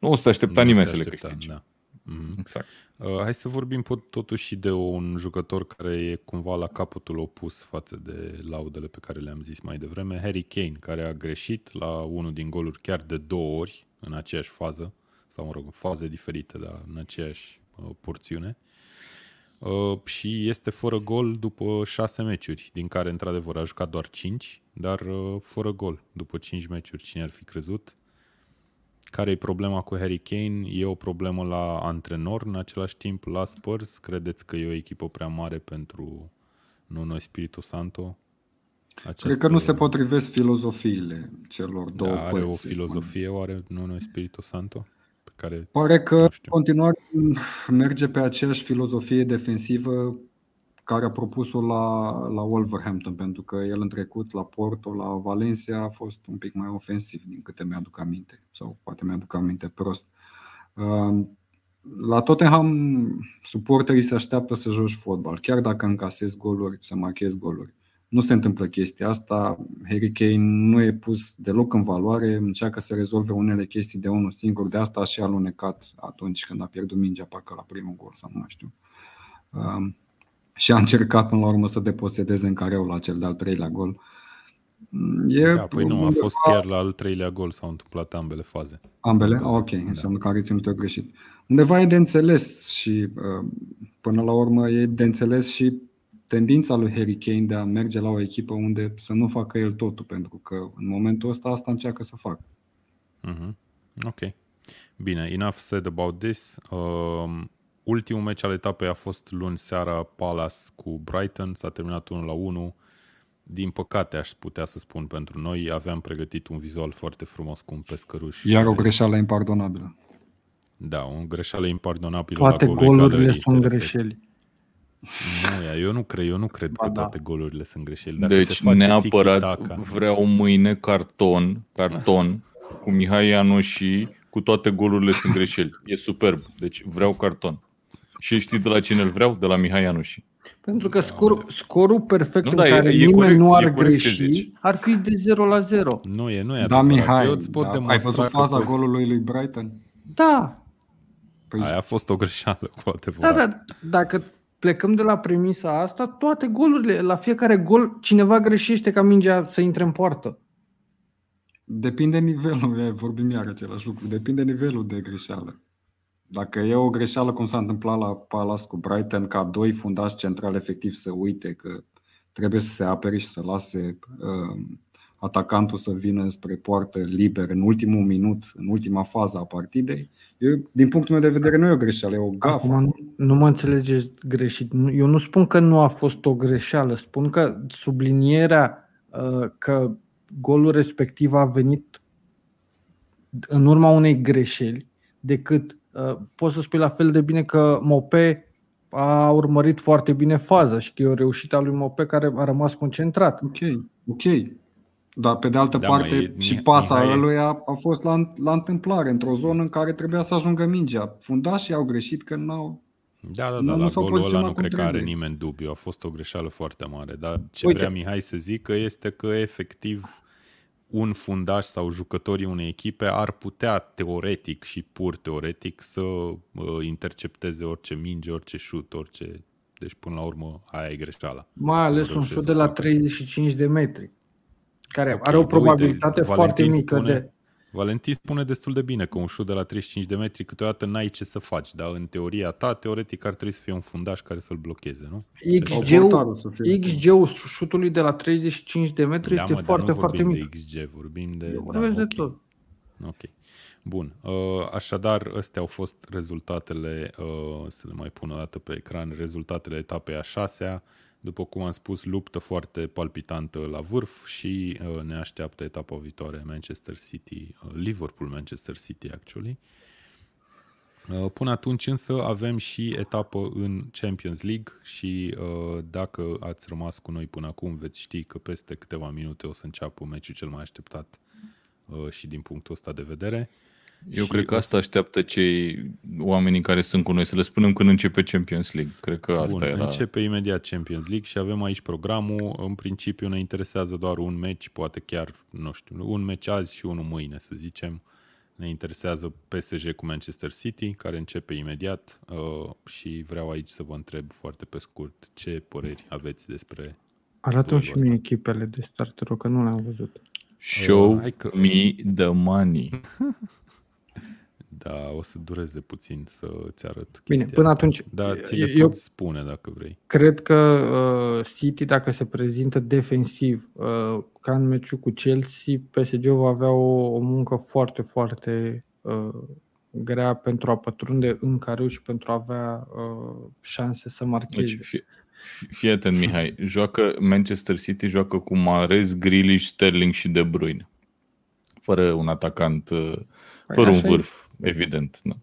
nu o să aștepta nu nimeni se să le aștepta, câștige. Da. Mhm. Exact. Uh, hai să vorbim pot, totuși și de un jucător care e cumva la capătul opus față de laudele pe care le-am zis mai devreme, Harry Kane, care a greșit la unul din goluri chiar de două ori în aceeași fază, sau mă rog, în faze diferite, dar în aceeași uh, porțiune. Uh, și este fără gol după șase meciuri, din care într-adevăr a jucat doar cinci, dar uh, fără gol după cinci meciuri, cine ar fi crezut? Care e problema cu Harry Kane? E o problemă la antrenor în același timp, la Spurs? Credeți că e o echipă prea mare pentru Nuno Espirito Santo? Această... Cred că nu se potrivesc filozofiile celor două da, are părți. o să filozofie, oare Nuno Espirito Santo? Pe care Pare că Nu în știu. continuare merge pe aceeași filozofie defensivă care a propus-o la, la Wolverhampton, pentru că el în trecut la Porto, la Valencia a fost un pic mai ofensiv, din câte mi-aduc aminte, sau poate mi-aduc aminte prost. Uh, La Tottenham, suporterii se așteaptă să joci fotbal, chiar dacă încasezi goluri, să marchezi goluri. Nu se întâmplă chestia asta. Harry Kane nu e pus deloc în valoare, încearcă să rezolve unele chestii de unul singur, de asta a și alunecat atunci când a pierdut mingea parcă la primul gol sau nu mai știu. Um, și a încercat până la urmă să deposedeze în careu la cel de-al treilea gol. E Da, păi nu, a undeva- fost chiar la al treilea gol, s-au întâmplat ambele faze. Ambele? Ah, ok, înseamnă că a reținut greșit. Undeva e de înțeles și uh, până la urmă e de înțeles și tendința lui Harry Kane de a merge la o echipă unde să nu facă el totul, pentru că în momentul ăsta asta încearcă să facă. Mhm. Ok. Bine, enough said about this. Um, ultimul meci al etapei a fost luni seara Palace cu Brighton, s-a terminat 1 la 1. Din păcate, aș putea să spun pentru noi, aveam pregătit un vizual foarte frumos cu un pescăruș. Iar o care- greșeală impardonabilă. Da, o greșeală impardonabilă Toate la golul golurile egalării, sunt te referi. greșeli. Nu, ia, eu nu cred, eu nu cred Ba că da. toate golurile sunt greșeli. Dacă te Deci face neapărat tiki-taka- vreau mâine carton, carton cu Mihai Ianu și cu toate golurile sunt greșeli. E superb. Deci vreau carton. Și știi de la cine îl vreau? De la Mihai Ianuși. Pentru că scorul, scorul perfect Nu, în da, e- care e nimeni corect, nu ar e corect ce greși zici. ar fi de 0 la 0. Nu e, nu e Da, adevărat. Mihai, eu îți pot da, ai demonstra văzut că faza poți- golului lui Brighton? Da, Păi, Aia a fost o greșeală, cu Da, adevărat. dar dacă plecăm de la premisa asta, toate golurile, la fiecare gol, cineva greșește ca mingea să intre în poartă. Depinde nivelul, e, vorbim iar același lucru, depinde nivelul de greșeală. Dacă e o greșeală cum s-a întâmplat la Palace cu Brighton, ca doi fundași centrali efectiv să uite că trebuie să se apere și să lase uh, atacantul să vină spre poartă liber în ultimul minut, în ultima fază a partidei, eu, din punctul meu de vedere nu e o greșeală, e o gafă. Acum nu, nu mă înțelegeți greșit. Nu- Eu nu spun că nu a fost o greșeală, spun că sublinierea uh, că golul respectiv a venit în urma unei greșeli, decât uh, poți să spui la fel de bine că Mope a urmărit foarte bine faza și că e o reușită a lui Mope care a rămas concentrat. Ok, ok. Dar pe de altă Da, mă, parte e- și Mih- pasa Mihai- lui a, a fost la, la întâmplare, într-o zonă în care trebuia să ajungă mingea. Fundașii au greșit că n-au... Da, da, Nu- da, nu la s-au golul ăla poziționat nu cum cred că are trebuie. nimeni dubiu. A fost o greșeală foarte mare. Dar ce Uite. vrea Mihai să zică este că efectiv un fundaș sau jucătorii unei echipe ar putea teoretic și pur teoretic să uh, intercepteze orice minge, orice șut, orice... Deci până la urmă aia e greșeala. Mai ales Nu un reușesc șut să de la facă. 35 de metri, care Ok, are o uite, probabilitate foarte Valentin mică spune- de... Valentin spune destul de bine că un șut de la 35 de metri câteodată n-ai ce să faci, dar în teoria ta, teoretic ar trebui să fie un fundaș care să-l blocheze, nu? Sau XG-ul, portarul să fie. XG-ul șutului de la 35 de metri da, este mă, foarte, dar nu foarte vorbim mic. de XG, vorbim de... Eu da, vorbesc de ok. tot. Ok. Bun. Uh, Așadar, astea au fost rezultatele, uh, să le mai pun o dată pe ecran, rezultatele etapei a șasea. După cum am spus, luptă foarte palpitantă la vârf și uh, ne așteaptă etapa viitoare Manchester City, uh, Liverpool-Manchester City, actually. Uh, Până atunci însă avem și etapă în Champions League și uh, dacă ați rămas cu noi până acum veți ști că peste câteva minute o să înceapă meciul cel mai așteptat uh, și din punctul ăsta de vedere. Eu Și cred că o asta așteaptă cei oamenii care sunt cu noi, să le spunem când începe Champions League. Cred că asta Bun, era... începe imediat Champions League și avem aici programul. În principiu ne interesează doar un meci, poate chiar, nu știu, un meci azi și unul mâine, să zicem. Ne interesează PSG cu Manchester City, care începe imediat uh, și vreau aici să vă întreb foarte pe scurt ce păreri aveți despre... Arată-mi și duelul mie echipele de start, te rog, că nu le-am văzut. Show Uh, hai că- me the money. <laughs> Da, o să dureze puțin să ți arăt Bine, chestia până asta. atunci, Da, ți le eu- pot spune dacă vrei. Cred că uh, City, dacă se prezintă defensiv, uh, ca în meciul cu Chelsea, PSG va avea o, o muncă foarte, foarte uh, grea pentru a pătrunde în careu și pentru a avea uh, șanse să marcheze. Deci, fii, fii atent, Mihai. Joacă Manchester City, joacă cu Mahrez, Grealish, Sterling și De Bruyne. Fără un atacant, uh, fără un așa e. vârf, evident. Da.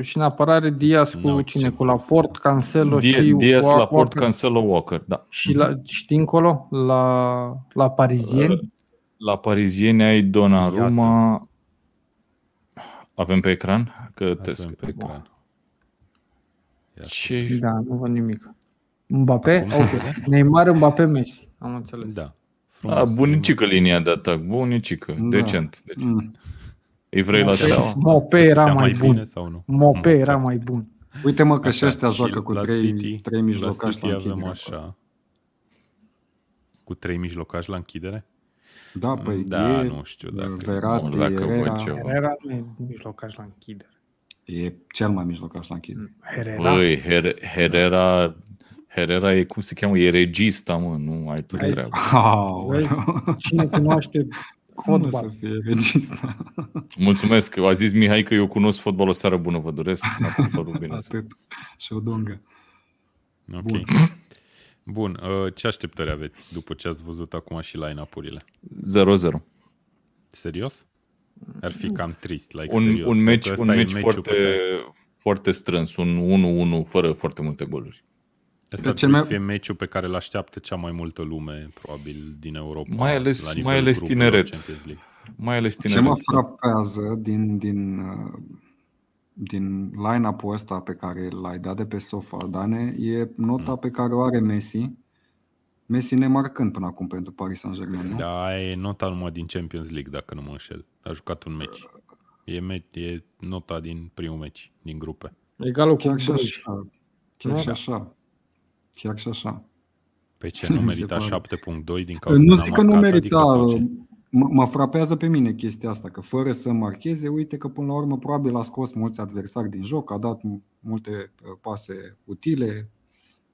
Și în apărare Diaz cu N-au cine? ce Cu Laport, Cancelo Die- și Diaz, Wa- Laporte, Walker. Cancelo, Walker. Da. Și, la, și dincolo, la, la parizieni, La parizieni ai Donnarumma. Avem pe ecran? Că Avem test. pe ecran. Ia să Ce... da, nu văd nimic. Mbappé? Acum se Ok. Neymar, Mbappé, Messi. Am înțeles. Da. A, Frumos. bunicică linia de atac, bunicică, Da. decent. Deci, Mm. Îi vrei la Mope- steaua? Mope Se era putea mai bine bun. sau nu? Mope Mm, era da. mai bun. Uite mă că și Așa, ăștia și joacă cu la trei, City- trei mijlocași la la, City avem închidere. așa. Cu trei mijlocași la închidere? Da, păi Da, e, nu știu dacă- Verratti, Nu, dacă Herrera, văd ceva. Herrera nu e mijlocaș la închidere. e cel mai mijlocaș la închidere. Herrera. Băi, Her- Herrera, Herrera e, cum se cheamă, e regista, mă, nu ai tu Vezi? treabă. Vezi? Aoleu, Cine cunoaște cum o să fotbal? fie regista? <laughs> Mulțumesc, a zis Mihai că eu cunosc fotbal, o seară bună, vă doresc. <laughs> Acum părul bine. Atât. Și o dungă. Ok. Bun. <laughs> Bun. uh, Ce așteptări aveți după ce ați văzut acum și line-up-urile? 0-0. Serios? Ar fi cam trist, like Un, serios. un Cred meci, că ăsta un e meci meciul foarte, pe care- foarte strâns, un 1-1 fără foarte multe goluri. Ăsta De ar ce trebui mi-a- să fie meciul pe care îl așteaptă cea mai multă lume, probabil, din Europa. Mai ales- la mai nivelul ales grupurilor tineret. Champions League. Mai ales Ce tineret. mă frapează din, din, uh, din line-up-ul ăsta pe care l-ai dat de pe sofa, Dane, e nota pe care o are Messi. Messi nemarcând până acum pentru Paris Saint-Germain, nu? Da, aia e nota numai din Champions League, dacă nu mă înșel. A jucat un meci. E, me- e nota din primul meci, din grupe. Egalul cu Chiar și Bruj. așa. Chiar Nu, și da. așa. Chiar și așa. Pe ce <laughs> nu Mi se merita pare. 7.2 din cauza Nu n-a zic că nu marcat, merita, adică, sau ce? mă, mă frapează pe mine chestia asta, că fără să marcheze, uite că până la urmă probabil a scos mulți adversari din joc, a dat m- multe uh, pase utile,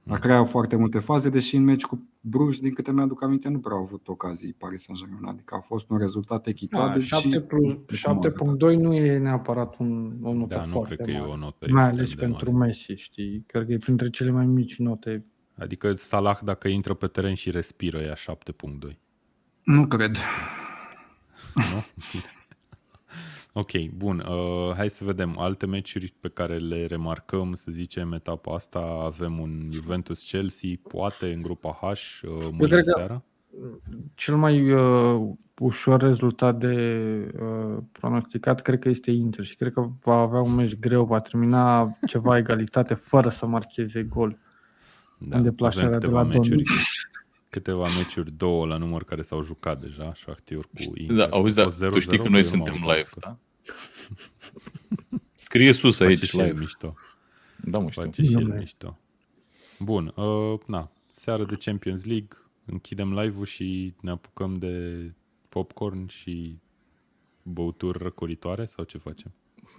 Mm. a creat foarte multe faze, deși în meci cu Bruj, din câte mi-aduc aminte, nu prea au avut ocazii Paris Saint-Germain, adică a fost un rezultat Da, echitabil 7 și plus, cum a arătat. 7.2 nu e neapărat un, o notă Da, nu foarte cred că mare. e o notă Mai extrem ales de pentru mare. Messi, știi? Cred că e printre cele mai mici note. Adică Salah, dacă intră pe teren și respiră, ia 7.2. Nu cred. Nu? <laughs> ok, bun. Uh, hai să vedem alte meciuri pe care le remarcăm, să zicem, etapa asta. Avem un Juventus-Chelsea, poate în grupa H, uh, mâine cred că- seara. Cel mai uh, ușor rezultat de uh, pronosticat cred că este Inter și cred că va avea un meci greu, va termina ceva egalitate fără să marcheze gol. Da, în deplasarea avem de câteva la meciuri, Dortmund. <laughs> câteva meciuri, două la număr care s-au jucat deja, Shakhtyor cu Inter. Da, A auzi, da, fost 0-0, tu știi că eu noi nu suntem am live, scor. da? Scrie sus Face aici și el live. mișto. Da, mă știu. Face și el Dom'le. mișto. Bun, uh, na, seară de Champions League, închidem live-ul și ne apucăm de popcorn și băuturi răcoritoare sau ce facem?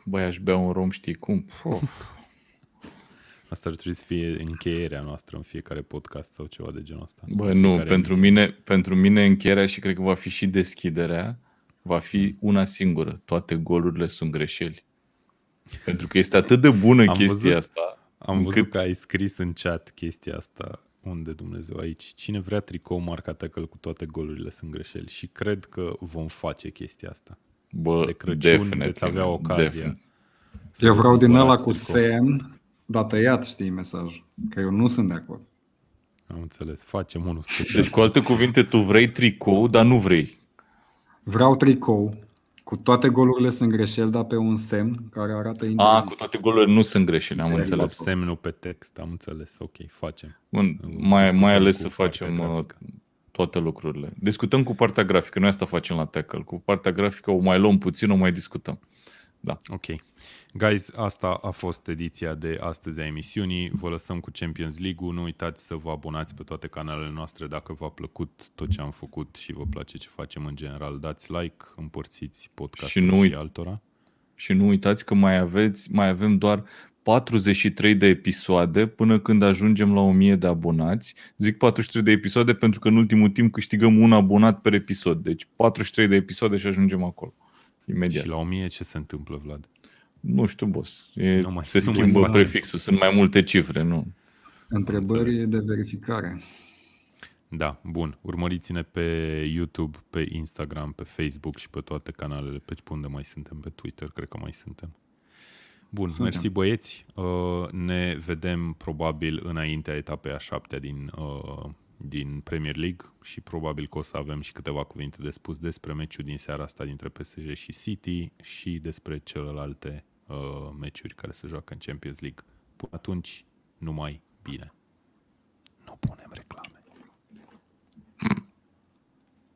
Băi, aș bea un rom, știi cum? Oh. Asta ar trebui să fie încheierea noastră în fiecare podcast sau ceva de genul ăsta. Bă, Sau nu, fiecare pentru emisiune. mine, pentru mine încheierea și cred că va fi și deschiderea, va fi una singură. Toate golurile sunt greșeli. Pentru că este atât de bună Am chestia văzut- asta. Am văzut încât- că ai scris în chat chestia asta. Unde Dumnezeu aici? Cine vrea tricou marca tackle cu toate golurile sunt greșeli și cred că vom face chestia asta. Bă, De Crăciun definitely, veți avea man, ocazia. definitely. să Eu vă vreau din ăla cumpărați cu tricou. semn, dar tăiat, știi mesajul, că eu nu sunt de acord. Am înțeles. Facem unul special. Deci, cu alte cuvinte, tu vrei tricou, dar nu vrei. Vreau tricou, cu toate golurile sunt greșeli, dar pe un semn care arată interzis. A, cu toate golurile nu sunt greșeli, am De Înțeles. înțeles. Semnul pe text, am înțeles. Ok, facem. Bun, Discutăm mai, mai ales cu să partea facem uh, grafică. toate lucrurile. Discutăm cu partea grafică, noi asta facem la tackle. Cu partea grafică o mai luăm puțin, o mai discutăm. Ok. Guys, asta a fost ediția de astăzi a emisiunii. Vă lăsăm cu Champions League-ul. Nu uitați să vă abonați pe toate canalele noastre dacă v-a plăcut tot ce am făcut și vă place ce facem în general. Dați like, împărțiți podcastul Și și, nu uit- altora. Și nu uitați că mai, aveți, mai avem doar 43 de episoade până când ajungem la 1000 de abonați. Zic 43 de episoade pentru că în ultimul timp câștigăm un abonat per episod. Deci 43 de episoade și ajungem acolo. Imediat. Și la 1000 ce se întâmplă, Vlad? Nu știu, boss. E, Nu mai- se nu mai schimbă facem. prefixul. Sunt mai multe cifre, nu? Întrebări Înțeles. de verificare. Da, bun. Urmăriți-ne pe YouTube, pe Instagram, pe Facebook și pe toate canalele. Pe unde mai suntem? Pe Twitter, cred că mai suntem. Bun, Suntem. mersi băieți. Uh, ne vedem probabil înaintea etapei a șaptea din, uh, din Premier League și probabil că o să avem și câteva cuvinte de spus despre meciul din seara asta dintre PSG și City și despre celelalte uh, meciuri care se joacă în Champions League. Până atunci, numai bine. Nu punem reclame.